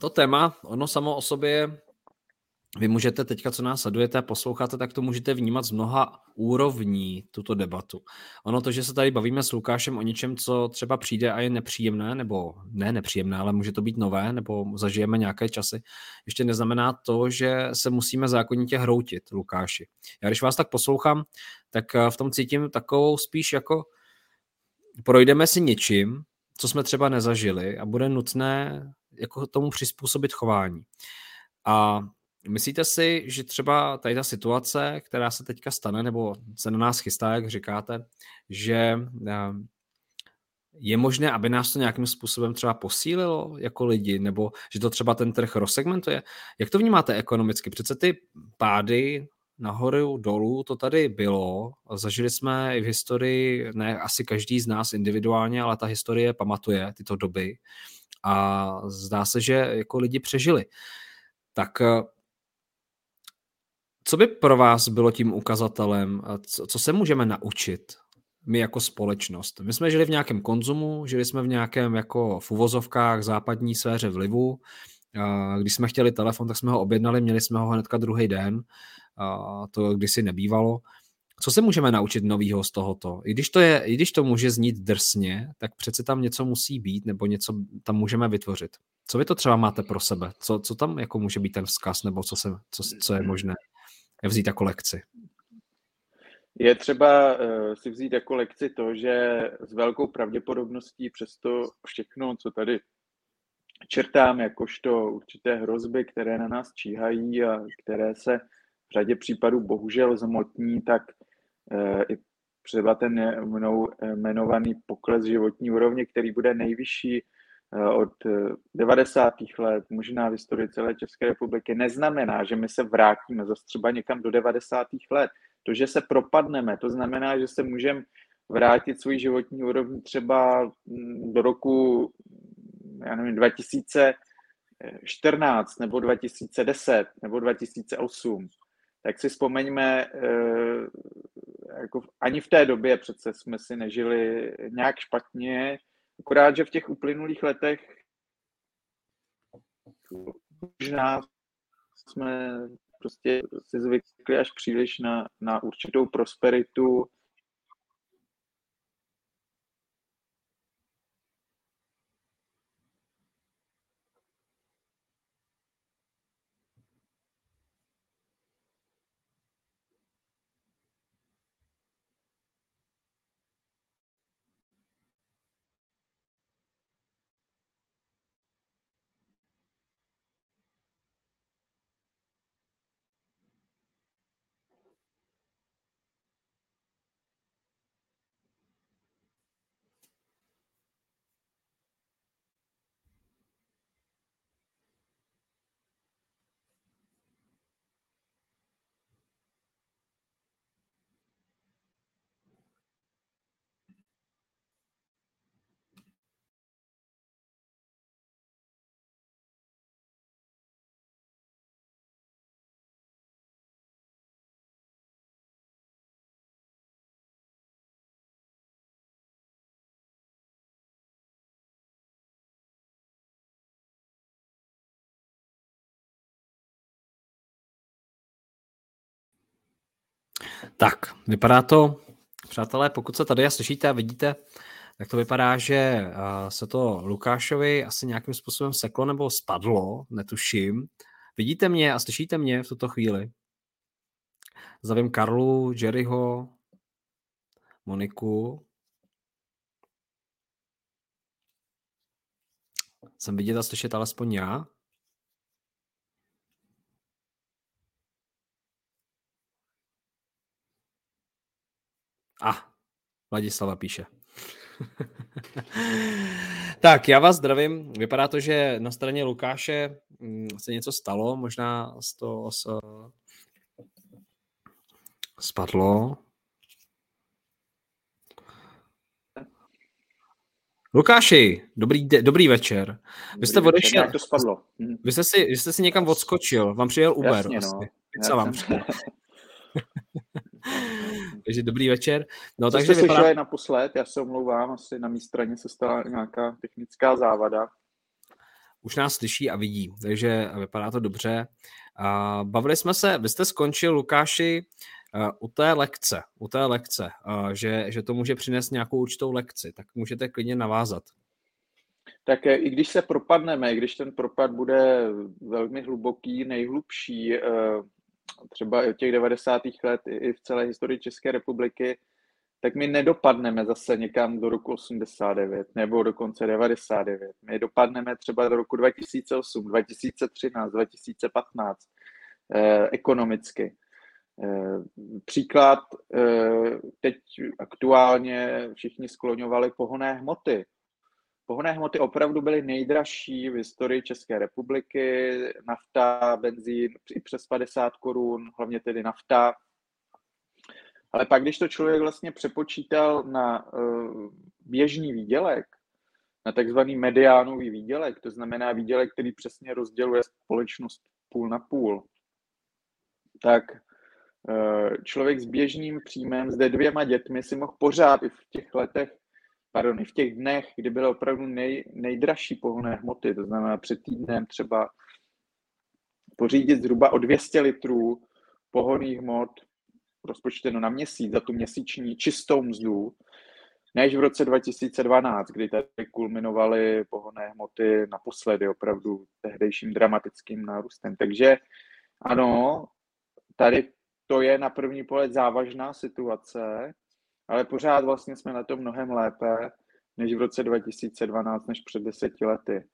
to téma, ono samo o sobě, vy můžete teďka, co nás sledujete a posloucháte, tak to můžete vnímat z mnoha úrovní, tuto debatu. Ono to, že se tady bavíme s Lukášem o něčem, co třeba přijde a je nepříjemné, nebo ne nepříjemné, ale může to být nové, nebo zažijeme nějaké časy, ještě neznamená to, že se musíme zákonitě hroutit, Lukáši. Já když vás tak poslouchám, tak eh, v tom cítím takovou spíš jako projdeme si něčím, co jsme třeba nezažili a bude nutné jako tomu přizpůsobit chování. A myslíte si, že třeba tady ta situace, která se teďka stane, nebo se na nás chystá, jak říkáte, že eh, je možné, aby nás to nějakým způsobem třeba posílilo jako lidi, nebo že to třeba ten trh rozsegmentuje? Jak to vnímáte ekonomicky? Přece ty pády nahoru, dolů, to tady bylo. Zažili jsme i v historii, ne asi každý z nás individuálně, ale ta historie pamatuje tyto doby a zdá se, že jako lidi přežili. Tak Co by pro vás bylo tím ukazatelem? Co, se můžeme naučit my jako společnost? My jsme žili v nějakém konzumu, žili jsme v nějakém jako v uvozovkách západní sféře vlivu. Když jsme chtěli telefon, tak jsme ho objednali, měli jsme ho hnedka druhý den. To kdysi nebývalo. Co se můžeme naučit novýho z tohoto? I když, to je, I když to může znít drsně, tak přece tam něco musí být, nebo něco tam můžeme vytvořit. Co vy to třeba máte pro sebe? Co, co tam jako může být ten vzkaz, nebo co, se, co, co je možné vzít jako lekci? Je třeba uh, si vzít jako lekci to, že s velkou pravděpodobností přesto všechno, co tady čertám, jakožto určité hrozby, které na nás číhají a které se v řadě případů bohužel zmotní, tak uh, i třeba ten mnou jmenovaný pokles životní úrovně, který bude nejvyšší Eh, od 90. Eh, let, možná v historii celé České republiky, neznamená, že my se vrátíme zase třeba někam do 90. let. To, že se propadneme, to znamená, že se můžeme vrátit svůj životní úroveň třeba mm, do roku já nevím, 2014 nebo 2010 nebo 2008, tak si vzpomeňme, eh, jako ani v té době přece jsme si nežili nějak špatně, Akorát, že v těch uplynulých letech možná jsme prostě si zvykli až příliš na, na určitou prosperitu Tak, vypadá to, přátelé, pokud se tady slyšíte a vidíte, tak to vypadá, že se to Lukášovi asi nějakým způsobem seklo nebo spadlo, netuším. Vidíte mě a slyšíte mě v tuto chvíli? Zavím Karlu, Jerryho, Moniku. Jsem vidět a slyšet alespoň já? A, ah, Vladislava píše. tak, já vás zdravím. Vypadá to, že na straně Lukáše mm, se něco stalo, možná z toho se spadlo. Lukáši, dobrý, de, dobrý večer. Vy jste odešel. Jak to spadlo? Hm. Vy jste, si, vy jste si někam odskočil, vám přijel Uber. Jasně, no. Jasně. vám přijel. takže dobrý večer. No, Co takže jste vypadá... slyšeli naposled, já se omlouvám, asi na mé straně se stala nějaká technická závada. Už nás slyší a vidí, takže vypadá to dobře. Bavili jsme se, vy jste skončil, Lukáši, u té lekce, u té lekce, že, že to může přinést nějakou určitou lekci, tak můžete klidně navázat. Tak i když se propadneme, i když ten propad bude velmi hluboký, nejhlubší, eh, třeba i od těch 90. let i v celé historii České republiky, tak my nedopadneme zase někam do roku 89 nebo dokonce 99. My dopadneme třeba do roku 2008, 2013, 2015 eh, ekonomicky. Eh, příklad, eh, teď aktuálně všichni skloňovali pohonné hmoty. Pohonné hmoty opravdu byly nejdražší v historii České republiky. Nafta, benzín i přes 50 korun, hlavně tedy nafta. Ale pak, když to člověk vlastně přepočítal na uh, běžný výdělek, na takzvaný mediánový výdělek, to znamená výdělek, který přesně rozděluje společnost půl na půl, tak člověk s běžným příjmem, s dvěma dětmi si mohl pořád i v těch letech, pardon, i v těch dnech, kdy byly opravdu nej, nejdražší pohonné hmoty, to znamená před týdnem třeba pořídit zhruba o 200 litrů pohonných hmot rozpočteno na měsíc za tu měsíční čistou mzdu, než v roce 2012, kdy tady kulminovaly pohonné hmoty naposledy opravdu tehdejším dramatickým nárůstem. Takže ano, tady to je na první pohled závažná situace, ale pořád vlastně jsme na to mnohem lépe než v roce 2012, než před deseti lety.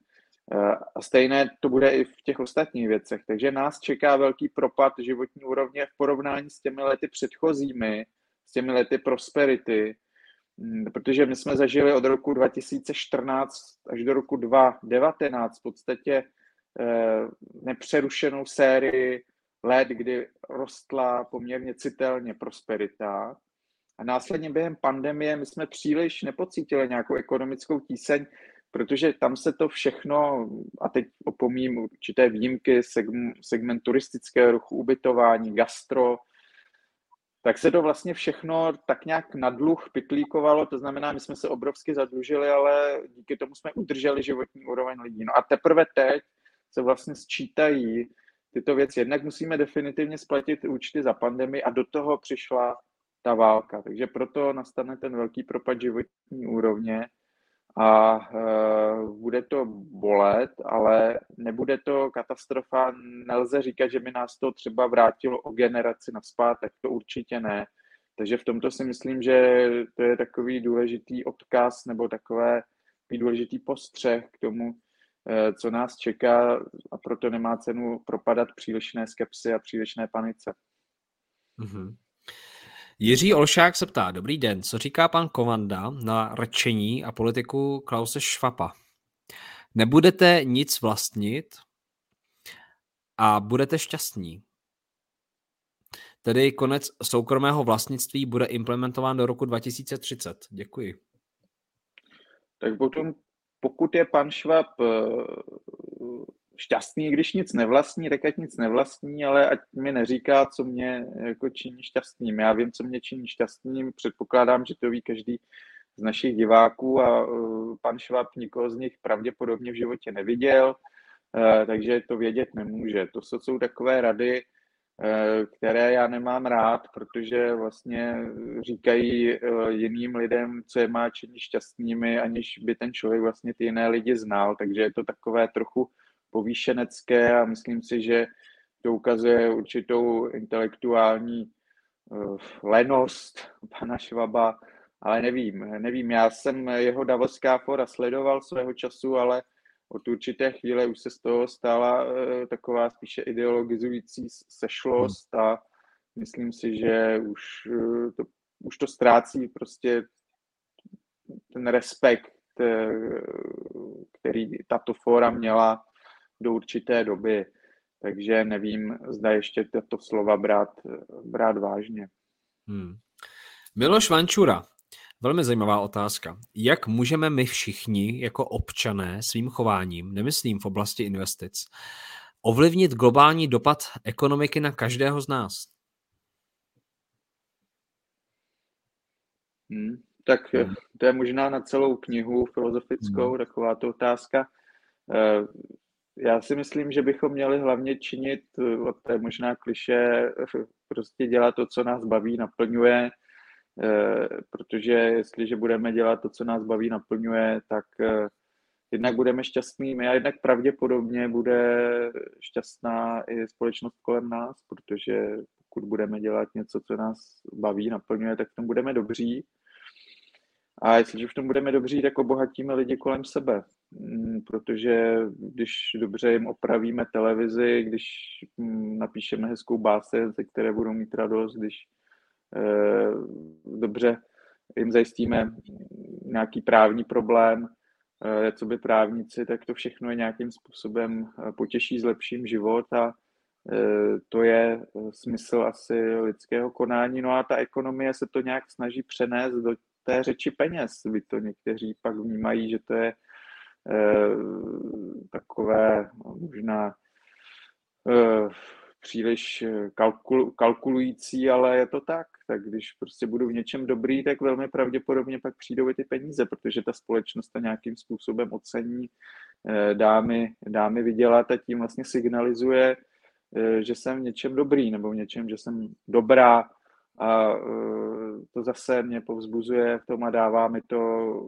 Eh, a stejné to bude i v těch ostatních věcech. Takže nás čeká velký propad životní úrovně v porovnání s těmi lety předchozími, s těmi lety prosperity, mm, protože my jsme zažili od roku 2014 až do roku 2019 v podstatě eh, nepřerušenou sérii let, kdy rostla poměrně citelně prosperita. A následně během pandemie my jsme příliš nepocítili nějakou ekonomickou tíseň, protože tam se to všechno, a teď opomím určité výjimky, segment, segment turistického ruchu, ubytování, gastro, tak se to vlastně všechno tak nějak na dluh pitlíkovalo, to znamená, my jsme se obrovsky zadlužili, ale díky tomu jsme udrželi životní úroveň lidí. No a teprve teď se vlastně sčítají tyto věci. Jednak musíme definitivně splatit účty za pandemii a do toho přišla ta válka. Takže proto nastane ten velký propad životní úrovně a uh, bude to bolet, ale nebude to katastrofa. Nelze říkat, že by nás to třeba vrátilo o generaci tak to určitě ne. Takže v tomto si myslím, že to je takový důležitý odkaz nebo takové důležitý postřeh k tomu, eh, co nás čeká a proto nemá cenu propadat přílišné skepsy a přílišné panice. Mm-hmm. Jiří Olšák se ptá, dobrý den, co říká pan Kovanda na rečení a politiku Klause Švapa? Nebudete nic vlastnit a budete šťastní. Tedy konec soukromého vlastnictví bude implementován do roku 2030. Děkuji. Tak potom, pokud je pan Švab eh, šťastný, když nic nevlastní, tak ať nic nevlastní, ale ať mi neříká, co mě jako činí šťastným. Já vím, co mě činí šťastným, předpokládám, že to ví každý z našich diváků a uh, pan Švab nikoho z nich pravděpodobně v životě neviděl, uh, takže to vědět nemůže. To jsou takové rady, uh, které já nemám rád, protože vlastně říkají jiným lidem, co je má činit šťastnými, aniž by ten člověk vlastně ty jiné lidi znal, takže je to takové trochu povýšenecké a myslím si, že to ukazuje určitou intelektuální uh, lenost pana Švaba, ale nevím, nevím, já jsem jeho Davoská fora sledoval svého času, ale od určité chvíle už se z toho stala uh, taková spíše ideologizující sešlost a myslím si, že už, uh, to, už to ztrácí prostě ten respekt, který tato fora měla do určité doby, takže nevím, zda ještě tato slova brát, brát vážně. Hmm. Miloš Vančura, velmi zajímavá otázka. Jak můžeme my všichni jako občané svým chováním, nemyslím v oblasti investic, ovlivnit globální dopad ekonomiky na každého z nás? Hmm, tak hmm. to je možná na celou knihu filozofickou hmm. taková to otázka. Eh, já si myslím, že bychom měli hlavně činit, eh, to je možná kliše, prostě dělat to, co nás baví, naplňuje, eh, protože jestliže budeme dělat to, co nás baví, naplňuje, tak eh, jednak budeme šťastnými a jednak pravděpodobně bude šťastná i společnost kolem nás, protože pokud budeme dělat něco, co nás baví, naplňuje, tak v tom budeme dobří. A jestliže v tom budeme dobří, tak obohatíme lidi kolem sebe. Mm, protože když dobře jim opravíme televizi, když mm, napíšeme hezkou báse, ze které budou mít radost, když eh, dobře jim zajistíme nějaký právní problém, eh, co by právníci, tak to všechno je nějakým způsobem eh, potěší, zlepším život a to je smysl asi lidského konání. No a ta ekonomie se to nějak snaží přenést do té řeči peněz. Vy to někteří pak vnímají, že to je takové možná eh, příliš kalkul, kalkulující, ale je to tak. Tak když prostě budu v něčem dobrý, tak velmi pravděpodobně pak přijdou i ty peníze, protože ta společnost to nějakým způsobem ocení, dámy, dámy vydělat a tím vlastně signalizuje, že jsem v něčem dobrý nebo v něčem, že jsem dobrá a to zase mě povzbuzuje v tom a dává mi to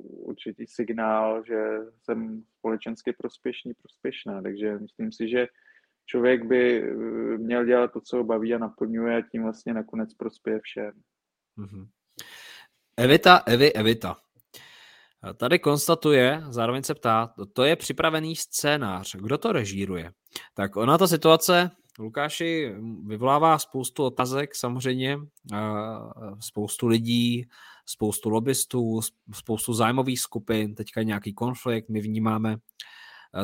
určitý signál, že jsem společensky prospěšný, prospěšná. Takže myslím si, že člověk by eh, měl dělat to, co ho baví a naplňuje a tím vlastně nakonec prospěje všem. Mm-hmm. Evita, Evi, Evita. Tady konstatuje, zároveň se ptá, to je připravený scénář, kdo to režíruje? Tak ona ta situace, Lukáši, vyvolává spoustu otázek samozřejmě, spoustu lidí, spoustu lobbystů, spoustu zájmových skupin, teďka nějaký konflikt, my vnímáme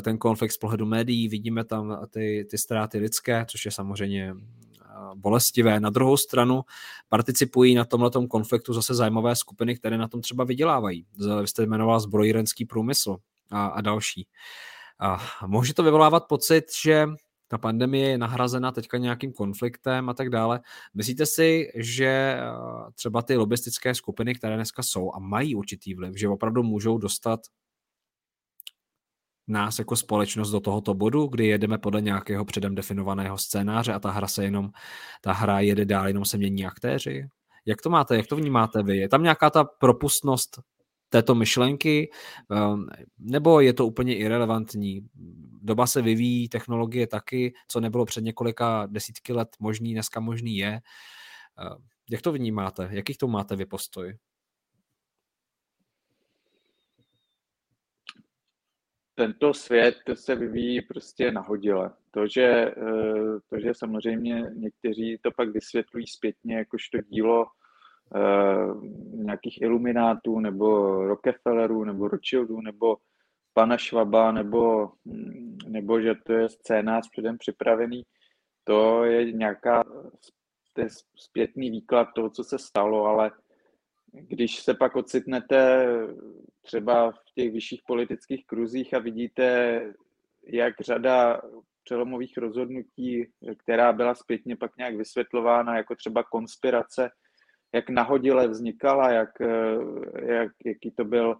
ten konflikt z pohledu médií, vidíme tam ty, ty ztráty lidské, což je samozřejmě bolestivé. Na druhou stranu participují na tomhle konfliktu zase zájmové skupiny, které na tom třeba vydělávají. Vy jste jmenoval zbrojírenský průmysl a, a další. A může to vyvolávat pocit, že ta pandemie je nahrazena teďka nějakým konfliktem a tak dále. Myslíte si, že eh, třeba ty lobistické skupiny, které dneska jsou a mají určitý vliv, že opravdu můžou dostat nás jako společnost do tohoto bodu, kdy jedeme podle nějakého předem definovaného scénáře a ta hra se jenom, ta hra jede dál, jenom se mění aktéři? Jak to máte, jak to vnímáte vy? Je tam nějaká ta propustnost této myšlenky, ehm, nebo je to úplně irrelevantní? Doba se vyvíjí, technologie taky, co nebylo před několika desítky let možný, dneska možný je. Ehm, jak to vnímáte? Jakých to máte vy postoj? tento svět se vyvíjí prostě nahodile. To, že, eh, to, že samozřejmě někteří to pak vysvětlují zpětně jakožto dílo nějakých iluminátů nebo Rockefellerů nebo Rothschildů nebo pana Švaba nebo, hm, nebo že to je scénář předem připravený, to je nějaká to je zpětný výklad toho, co se stalo, ale když se pak ocitnete třeba v těch vyšších politických kruzích a vidíte, jak řada přelomových rozhodnutí, která byla zpětně pak nějak vysvětlována, jako třeba konspirace, jak nahodile vznikala, jak, jak, jaký to byl,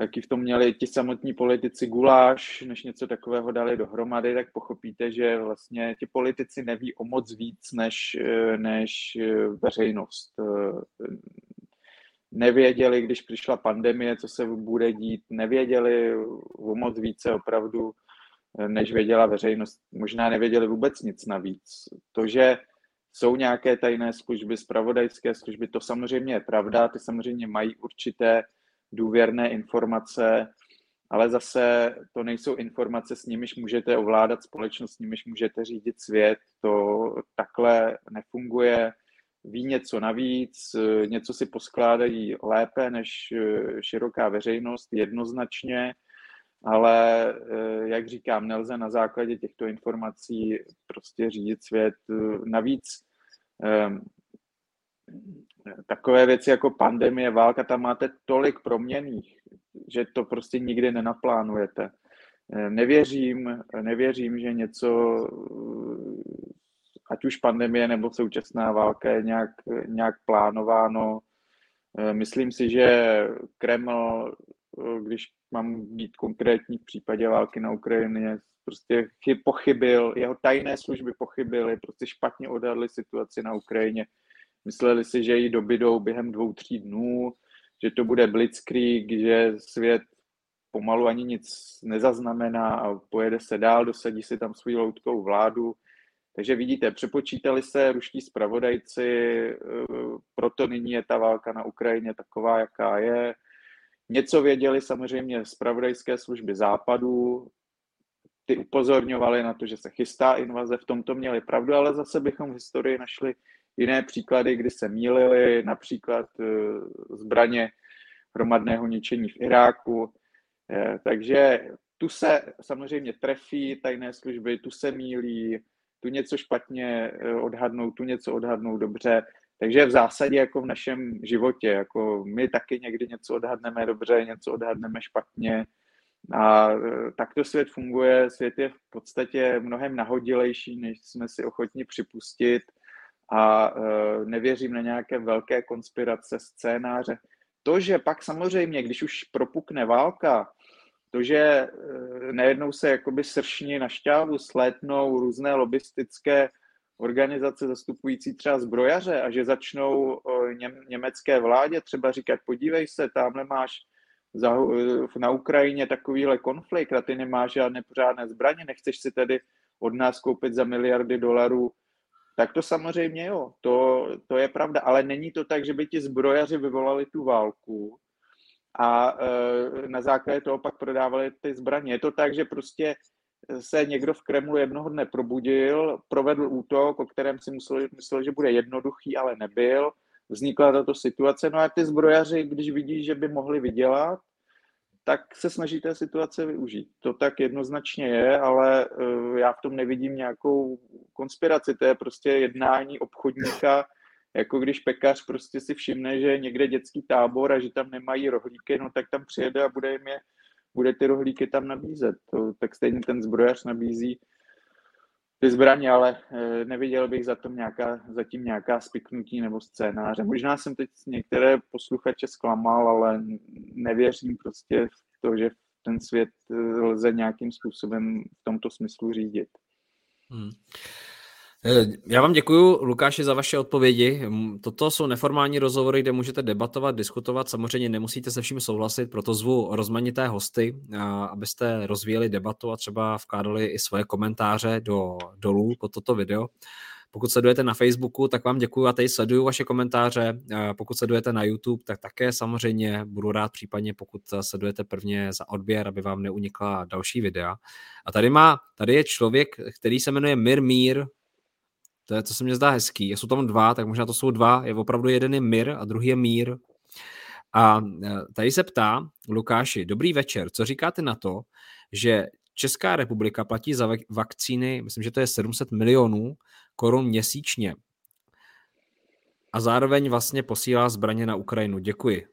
jaký v tom měli ti samotní politici guláš, než něco takového dali dohromady, tak pochopíte, že vlastně ti politici neví o moc víc než, než veřejnost nevěděli, když přišla pandemie, co se bude dít, nevěděli o moc více opravdu, než věděla veřejnost. Možná nevěděli vůbec nic navíc. To, že jsou nějaké tajné služby, spravodajské služby, to samozřejmě je pravda, ty samozřejmě mají určité důvěrné informace, ale zase to nejsou informace, s nimiž můžete ovládat společnost, s nimiž můžete řídit svět, to takhle nefunguje. Ví něco navíc, něco si poskládají lépe než široká veřejnost, jednoznačně, ale eh, jak říkám, nelze na základě těchto informací prostě řídit svět. Navíc ehm, takové věci jako pandemie, válka, tam máte tolik proměných, že to prostě nikdy nenaplánujete. Eh, nevěřím, nevěřím, že něco ať už pandemie nebo současná válka je nějak, nějak plánováno. Eh, myslím si, že Kreml, eh, když mám být konkrétní v případě války na Ukrajině, prostě chyb, pochybil, jeho tajné služby pochybily, prostě špatně odhadly situaci na Ukrajině. Mysleli si, že ji dobydou během dvou, tří dnů, že to bude blitzkrieg, že svět pomalu ani nic nezaznamená a pojede se dál, dosadí si tam svou loutkou vládu. Takže vidíte, přepočítali se ruští zpravodajci, eh, proto nyní je ta válka na Ukrajině taková, jaká je. Něco věděli samozřejmě zpravodajské služby západu, ty upozorňovali na to, že se chystá invaze, v tomto měli pravdu, ale zase bychom v historii našli jiné příklady, kdy se mýlili, například eh, zbraně hromadného ničení v Iráku. Eh, takže tu se samozřejmě trefí tajné služby, tu se mílí, tu něco špatně eh, odhadnout, tu něco odhadnout dobře. Takže v zásadě jako v našem životě, jako my taky někdy něco odhadneme dobře, něco odhadneme špatně. A takto svět funguje, svět je v podstatě mnohem nahodilejší, než jsme si ochotni připustit a nevěřím na nějaké velké konspirace, scénáře. To, že pak samozřejmě, když už propukne válka, to, že nejednou se jakoby sršní na šťávu slétnou různé lobistické organizace zastupující třeba zbrojaře a že začnou německé vládě třeba říkat, podívej se, tamhle máš za, na Ukrajině takovýhle konflikt a ty nemáš žádné pořádné zbraně, nechceš si tedy od nás koupit za miliardy dolarů, tak to samozřejmě jo, to, to je pravda, ale není to tak, že by ti zbrojaři vyvolali tu válku a e, na základě toho pak prodávali ty zbraně. Je to tak, že prostě se někdo v Kremlu jednoho dne probudil, provedl útok, o kterém si myslel, myslel, že bude jednoduchý, ale nebyl. Vznikla tato situace. No a ty zbrojaři, když vidí, že by mohli vydělat, tak se snaží té situace využít. To tak jednoznačně je, ale eh, já v tom nevidím nějakou konspiraci. To je prostě jednání obchodníka, jako když pekař prostě si všimne, že je někde dětský tábor a že tam nemají rohlíky, no tak tam přijede a bude jim je bude ty rohlíky tam nabízet. To, tak stejně ten zbrojař nabízí ty zbraně, ale eh, neviděl bych za tom nějaká, zatím nějaká spiknutí nebo scénáře. Možná jsem teď některé posluchače zklamal, ale nevěřím prostě v to, že ten svět eh, lze nějakým způsobem v tomto smyslu řídit. Hmm. Eh, já vám děkuji, Lukáši, za vaše odpovědi. Toto jsou neformální rozhovory, kde můžete debatovat, diskutovat. Samozřejmě nemusíte se vším souhlasit, proto zvu rozmanité hosty, abyste rozvíjeli debatu a třeba vkládali i svoje komentáře do dolů pod toto video. Pokud sledujete na Facebooku, tak vám děkuji a tady sleduju vaše komentáře. Pokud sledujete na YouTube, tak také samozřejmě budu rád případně, pokud sledujete prvně za odběr, aby vám neunikla další videa. A tady má, tady je člověk, který se jmenuje Mir Mír, to, je, to se mně zdá hezký. Jsou tam dva, tak možná to jsou dva. Je opravdu jeden je Mir a druhý je Mír. A e, tady se ptá Lukáši, dobrý večer, co říkáte na to, že Česká republika platí za vakcíny, myslím, že to je 700 milionů korun měsíčně. A zároveň vlastně posílá zbraně na Ukrajinu. Děkuji.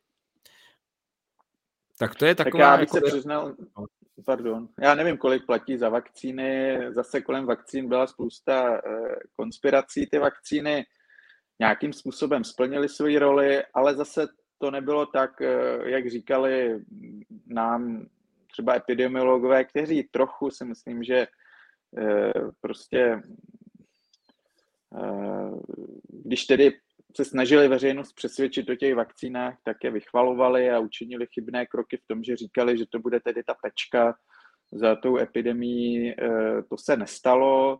Tak to je taková... Tak já bych jako... se přiznal, no. Pardon. Já nevím, kolik platí za vakcíny. Zase kolem vakcín byla spousta eh, konspirací. Ty vakcíny nějakým způsobem splnily svoji roli, ale zase to nebylo tak, eh, jak říkali nám třeba epidemiologové, kteří trochu si myslím, že eh, prostě když tedy se snažili veřejnost přesvědčit o těch vakcínách, tak je vychvalovali a učinili chybné kroky v tom, že říkali, že to bude tedy ta pečka za tou epidemí. Eh, to se nestalo.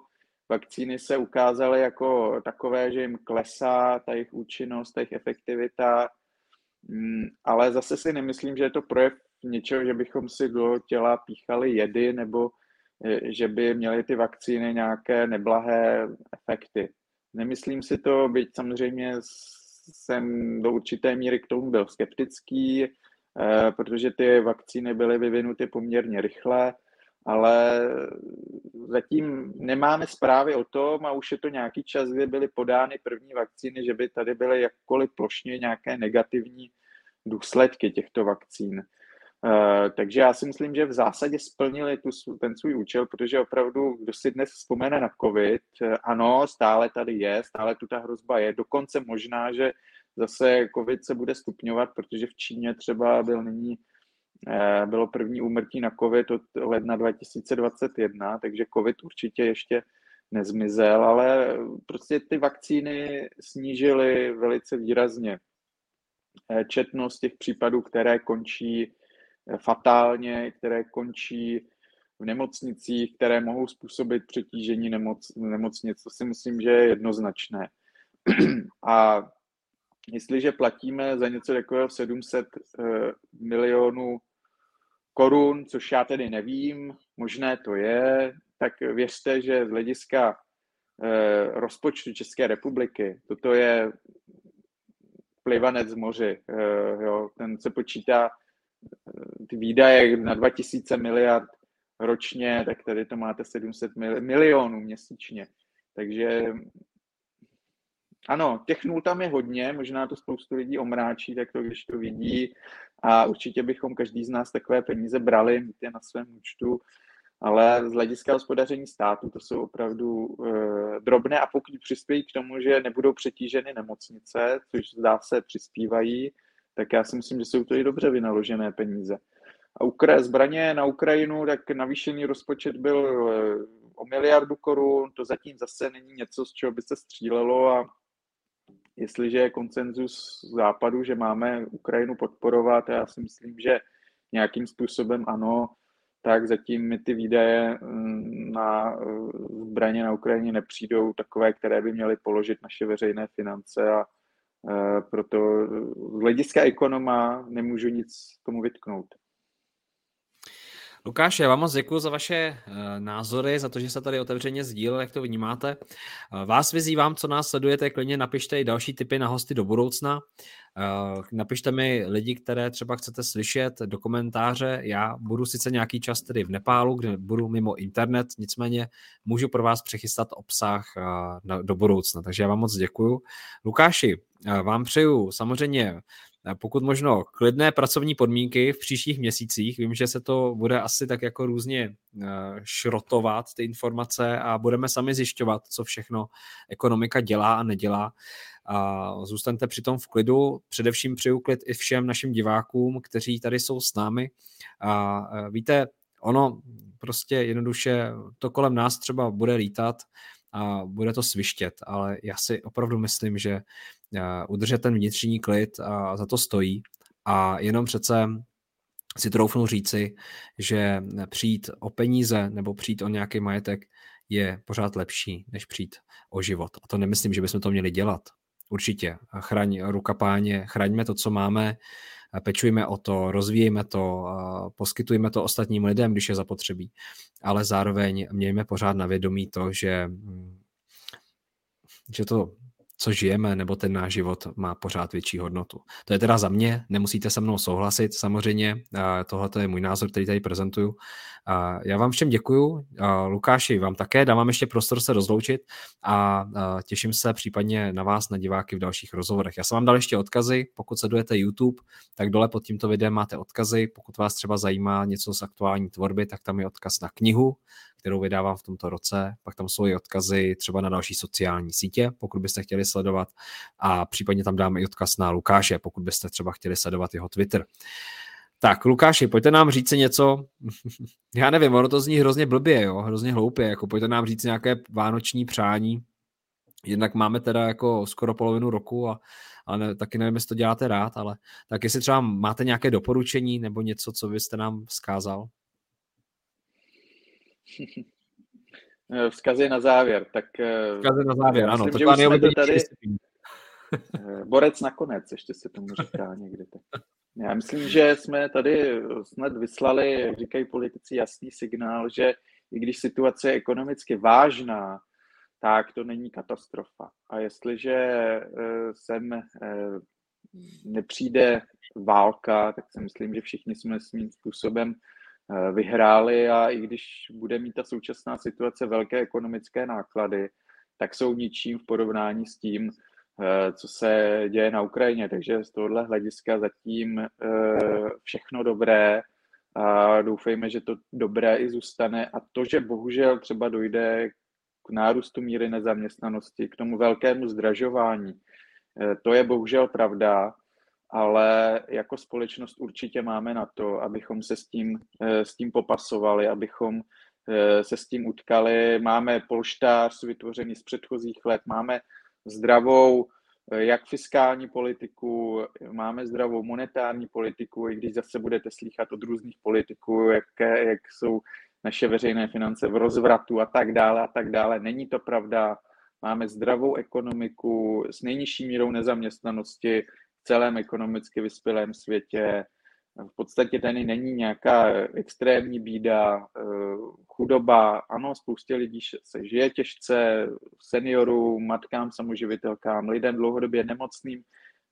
Vakcíny se ukázaly jako takové, že jim klesá ta jejich účinnost, ta jejich efektivita, mm, ale zase si nemyslím, že je to projev něčeho, že bychom si do těla píchali jedy nebo eh, že by měly ty vakcíny nějaké neblahé efekty. Nemyslím si to, byť samozřejmě jsem do určité míry k tomu byl skeptický, eh, protože ty vakcíny byly vyvinuty poměrně rychle, ale zatím nemáme zprávy o tom a už je to nějaký čas, kdy byly podány první vakcíny, že by tady byly jakkoliv plošně nějaké negativní důsledky těchto vakcín. Uh, takže já si myslím, že v zásadě splnili tu, ten svůj účel, protože opravdu, kdo si dnes vzpomene na COVID, uh, ano, stále tady je, stále tu ta hrozba je, dokonce možná, že zase COVID se bude stupňovat, protože v Číně třeba byl nyní uh, bylo první úmrtí na COVID od ledna 2021, takže COVID určitě ještě nezmizel, ale prostě ty vakcíny snížily velice výrazně četnost těch případů, které končí fatálně, které končí v nemocnicích, které mohou způsobit přetížení nemoc, nemocnic. To si myslím, že je jednoznačné. A jestliže platíme za něco takového 700 eh, milionů korun, což já tedy nevím, možné to je, tak věřte, že z hlediska eh, rozpočtu České republiky, toto je plivanec z moři, eh, jo, ten se počítá ty výdaje na 2000 miliard ročně, tak tady to máte 700 milionů měsíčně. Takže ano, těch nul tam je hodně, možná to spoustu lidí omráčí, tak to když to vidí a určitě bychom každý z nás takové peníze brali, mít je na svém účtu, ale z hlediska hospodaření státu to jsou opravdu e, drobné a pokud přispějí k tomu, že nebudou přetíženy nemocnice, což zdá se přispívají, tak já si myslím, že jsou to i dobře vynaložené peníze. A Ukra- zbraně na Ukrajinu, tak navýšený rozpočet byl e, o miliardu korun, to zatím zase není něco, z čeho by se střílelo a jestliže je koncenzus západu, že máme Ukrajinu podporovat, já si myslím, že nějakým způsobem ano, tak zatím mi ty výdaje mm, na eh, zbraně na Ukrajině nepřijdou takové, které by měly položit naše veřejné finance a eh, proto z hlediska ekonoma nemůžu nic tomu vytknout. Lukáš, já vám moc děkuji za vaše uh, názory, za to, že se tady otevřeně sdílel, jak to vnímáte. Uh, vás vyzývám, co nás sledujete, klidně napište i další typy na hosty do budoucna. Uh, napište mi lidi, které třeba chcete slyšet do komentáře. Já budu sice nějaký čas tedy v Nepálu, kde budu mimo internet, nicméně můžu pro vás přechystat obsah do budoucna. Takže já vám moc děkuji. Lukáši, vám přeju samozřejmě pokud možno klidné pracovní podmínky v příštích měsících. Vím, že se to bude asi tak jako různě eh, šrotovat ty informace a budeme sami zjišťovat, co všechno ekonomika dělá a nedělá. A zůstaňte přitom v klidu. Především přeju klid i všem našim divákům, kteří tady jsou s námi. A eh, víte, ono prostě jednoduše to kolem nás třeba bude lítat a bude to svištět, ale já si opravdu myslím, že udržet ten vnitřní klid a za to stojí a jenom přece si troufnu říci, že přijít o peníze nebo přijít o nějaký majetek je pořád lepší, než přijít o život. A to nemyslím, že bychom to měli dělat. Určitě. Chraň ruka páně, chraňme to, co máme, pečujme o to, rozvíjejme to, poskytujeme to ostatním lidem, když je zapotřebí. Ale zároveň mějme pořád na vědomí to, že, že to co žijeme, nebo ten náš život má pořád větší hodnotu. To je teda za mě, nemusíte se mnou souhlasit, samozřejmě, tohle je můj názor, který tady prezentuju. Já vám všem děkuju, Lukáši, vám také, dávám ještě prostor se rozloučit a těším se případně na vás, na diváky v dalších rozhovorech. Já jsem vám dal ještě odkazy, pokud sledujete YouTube, tak dole pod tímto videem máte odkazy, pokud vás třeba zajímá něco z aktuální tvorby, tak tam je odkaz na knihu, kterou vydávám v tomto roce. Pak tam jsou i odkazy třeba na další sociální sítě, pokud byste chtěli sledovat a případně tam dáme i odkaz na Lukáše, pokud byste třeba chtěli sledovat jeho Twitter. Tak, Lukáši, pojďte nám říct něco, já nevím, ono to zní hrozně blbě, jo, hrozně hloupě, jako pojďte nám říct nějaké vánoční přání, jednak máme teda jako skoro polovinu roku a ale ne, taky nevím, jestli to děláte rád, ale tak jestli třeba máte nějaké doporučení nebo něco, co byste nám vzkázal? Vzkazy na závěr. Tak, eh, Vzkazy na závěr, ano. Myslím, to že už tady... Eh, borec nakonec, ještě se tomu říká někdy. Tak. Já myslím, že jsme tady snad vyslali, jak říkají politici, jasný signál, že i když situace je ekonomicky vážná, tak to není katastrofa. A jestliže eh, sem nepřijde válka, tak si myslím, že všichni jsme svým způsobem Eh, vyhráli a i když bude mít ta současná situace velké ekonomické náklady, tak jsou ničím v porovnání s tím, eh, co se děje na Ukrajině. Takže z tohohle hlediska zatím eh, všechno dobré a doufejme, že to dobré i zůstane. A to, že bohužel třeba dojde k nárůstu míry nezaměstnanosti, k tomu velkému zdražování, to je bohužel pravda ale jako společnost určitě máme na to, abychom se s tím, eh, s tím popasovali, abychom eh, se s tím utkali. Máme polštář vytvořený z předchozích let, máme zdravou eh, jak fiskální politiku, máme zdravou monetární politiku, i když zase budete slychat od různých politiků, jak, jak jsou naše veřejné finance v rozvratu a tak dále a tak dále. Není to pravda. Máme zdravou ekonomiku s nejnižší mírou nezaměstnanosti, celém ekonomicky vyspělém světě. V podstatě tady není nějaká extrémní bída, eh, chudoba. Ano, spoustě lidí se žije těžce, seniorům, matkám, samoživitelkám, lidem dlouhodobě nemocným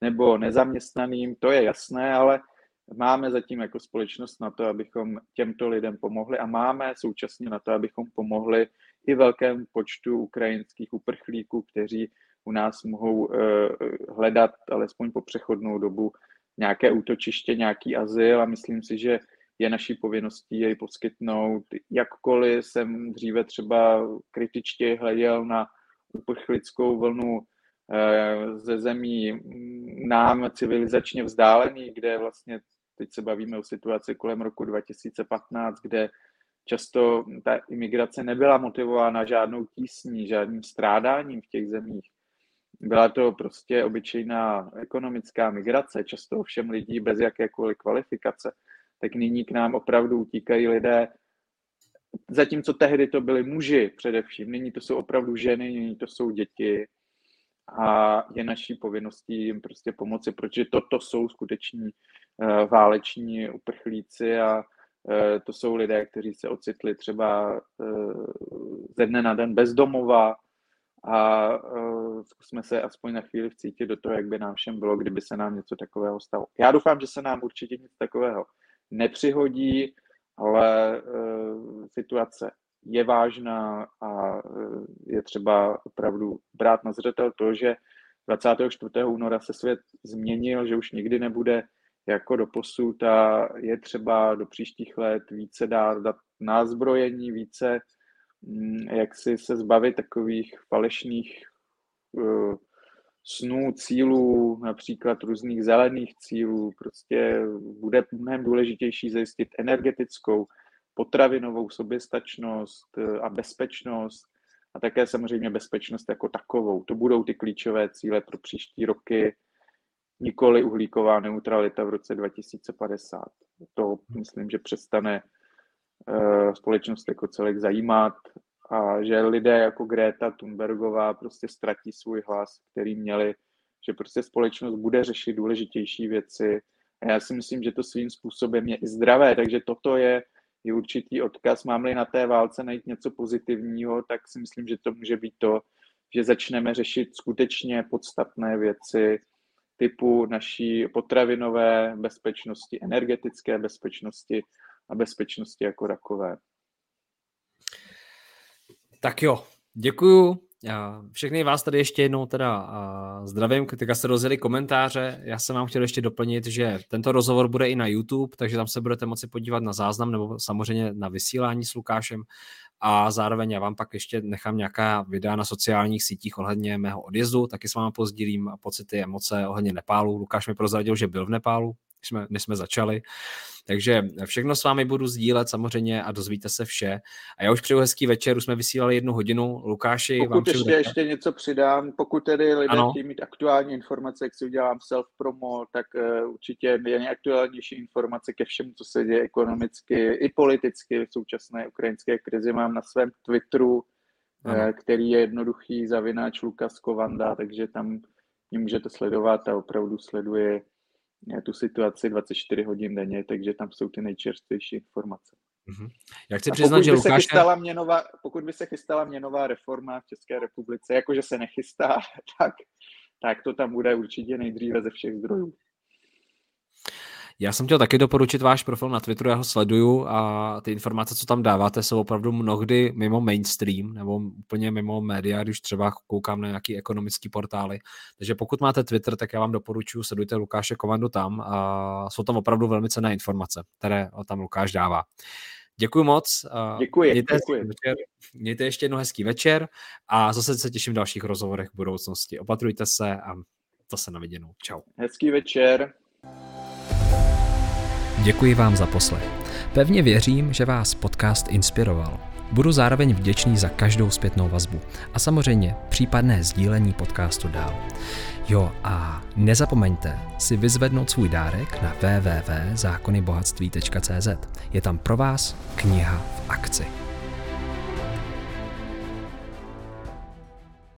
nebo nezaměstnaným, to je jasné, ale máme zatím jako společnost na to, abychom těmto lidem pomohli a máme současně na to, abychom pomohli i velkému počtu ukrajinských uprchlíků, kteří u nás mohou hledat alespoň po přechodnou dobu nějaké útočiště, nějaký azyl a myslím si, že je naší povinností jej poskytnout. Jakkoliv jsem dříve třeba kritičtě hleděl na uprchlickou vlnu eh, ze zemí nám civilizačně vzdálený, kde vlastně teď se bavíme o situaci kolem roku 2015, kde často ta imigrace nebyla motivována žádnou tísní, žádným strádáním v těch zemích. Byla to prostě obyčejná ekonomická migrace, často všem lidí bez jakékoliv kvalifikace. Tak nyní k nám opravdu utíkají lidé, zatímco tehdy to byli muži především, nyní to jsou opravdu ženy, nyní to jsou děti a je naší povinností jim prostě pomoci, protože toto jsou skuteční uh, váleční uprchlíci a uh, to jsou lidé, kteří se ocitli třeba uh, ze dne na den bezdomova, a uh, zkusme se aspoň na chvíli vcítit do toho, jak by nám všem bylo, kdyby se nám něco takového stalo. Já doufám, že se nám určitě nic takového nepřihodí, ale uh, situace je vážná a uh, je třeba opravdu brát na zřetel to, že 24. února se svět změnil, že už nikdy nebude jako do posud a je třeba do příštích let více dát, dát názbrojení, více jak si se zbavit takových falešných uh, snů, cílů, například různých zelených cílů. Prostě bude mnohem důležitější zajistit energetickou, potravinovou soběstačnost uh, a bezpečnost a také samozřejmě bezpečnost jako takovou. To budou ty klíčové cíle pro příští roky, nikoli uhlíková neutralita v roce 2050. To myslím, že přestane Eh, společnost jako celek zajímat a že lidé jako Greta Thunbergová prostě ztratí svůj hlas, který měli, že prostě společnost bude řešit důležitější věci. A já si myslím, že to svým způsobem je i zdravé, takže toto je, je určitý odkaz. Mám-li na té válce najít něco pozitivního, tak si myslím, že to může být to, že začneme řešit skutečně podstatné věci typu naší potravinové bezpečnosti, energetické bezpečnosti a bezpečnosti jako takové. Tak jo, děkuju. Všechny vás tady ještě jednou teda zdravím, teďka se rozjeli komentáře. Já jsem vám chtěl ještě doplnit, že tento rozhovor bude i na YouTube, takže tam se budete moci podívat na záznam nebo samozřejmě na vysílání s Lukášem a zároveň já vám pak ještě nechám nějaká videa na sociálních sítích ohledně mého odjezdu, taky s vámi pozdílím pocity, emoce ohledně Nepálu. Lukáš mi prozradil, že byl v Nepálu, než jsme, než jsme začali. Takže všechno s vámi budu sdílet samozřejmě a dozvíte se vše. A já už přeju hezký večer, už jsme vysílali jednu hodinu. Lukáši, pokud vám ještě, ještě něco přidám, pokud tedy lidé ano. chtějí mít aktuální informace, jak si udělám self-promo, tak uh, určitě je nejaktuálnější informace ke všemu, co se děje ekonomicky i politicky v současné ukrajinské krizi. Mám na svém Twitteru, uh, který je jednoduchý, zavináč Lukas Kovanda, takže tam mě můžete sledovat a opravdu sleduje tu situaci 24 hodin denně, takže tam jsou ty nejčerstvější informace. Mm-hmm. Já chci přiznat, že Lukáš... Chystala měnová, pokud by se chystala měnová reforma v České republice, jakože se nechystá, tak, tak to tam bude určitě nejdříve ze všech zdrojů. Já jsem chtěl taky doporučit váš profil na Twitteru, já ho sleduju a ty informace, co tam dáváte, jsou opravdu mnohdy mimo mainstream nebo úplně mimo média, když třeba koukám na nějaký ekonomický portály. Takže pokud máte Twitter, tak já vám doporučuji, sledujte Lukáše Komandu tam a jsou tam opravdu velmi cenné informace, které tam Lukáš dává. Děkuji moc. Děkuji, mějte, děkuji. Večer, mějte ještě jednou hezký večer a zase se těším v dalších rozhovorech v budoucnosti. Opatrujte se a to se na viděnou. Čau. Hezký večer. Děkuji vám za poslech. Pevně věřím, že vás podcast inspiroval. Budu zároveň vděčný za každou zpětnou vazbu a samozřejmě případné sdílení podcastu dál. Jo a nezapomeňte si vyzvednout svůj dárek na www.zákonybohatství.cz. Je tam pro vás kniha v akci.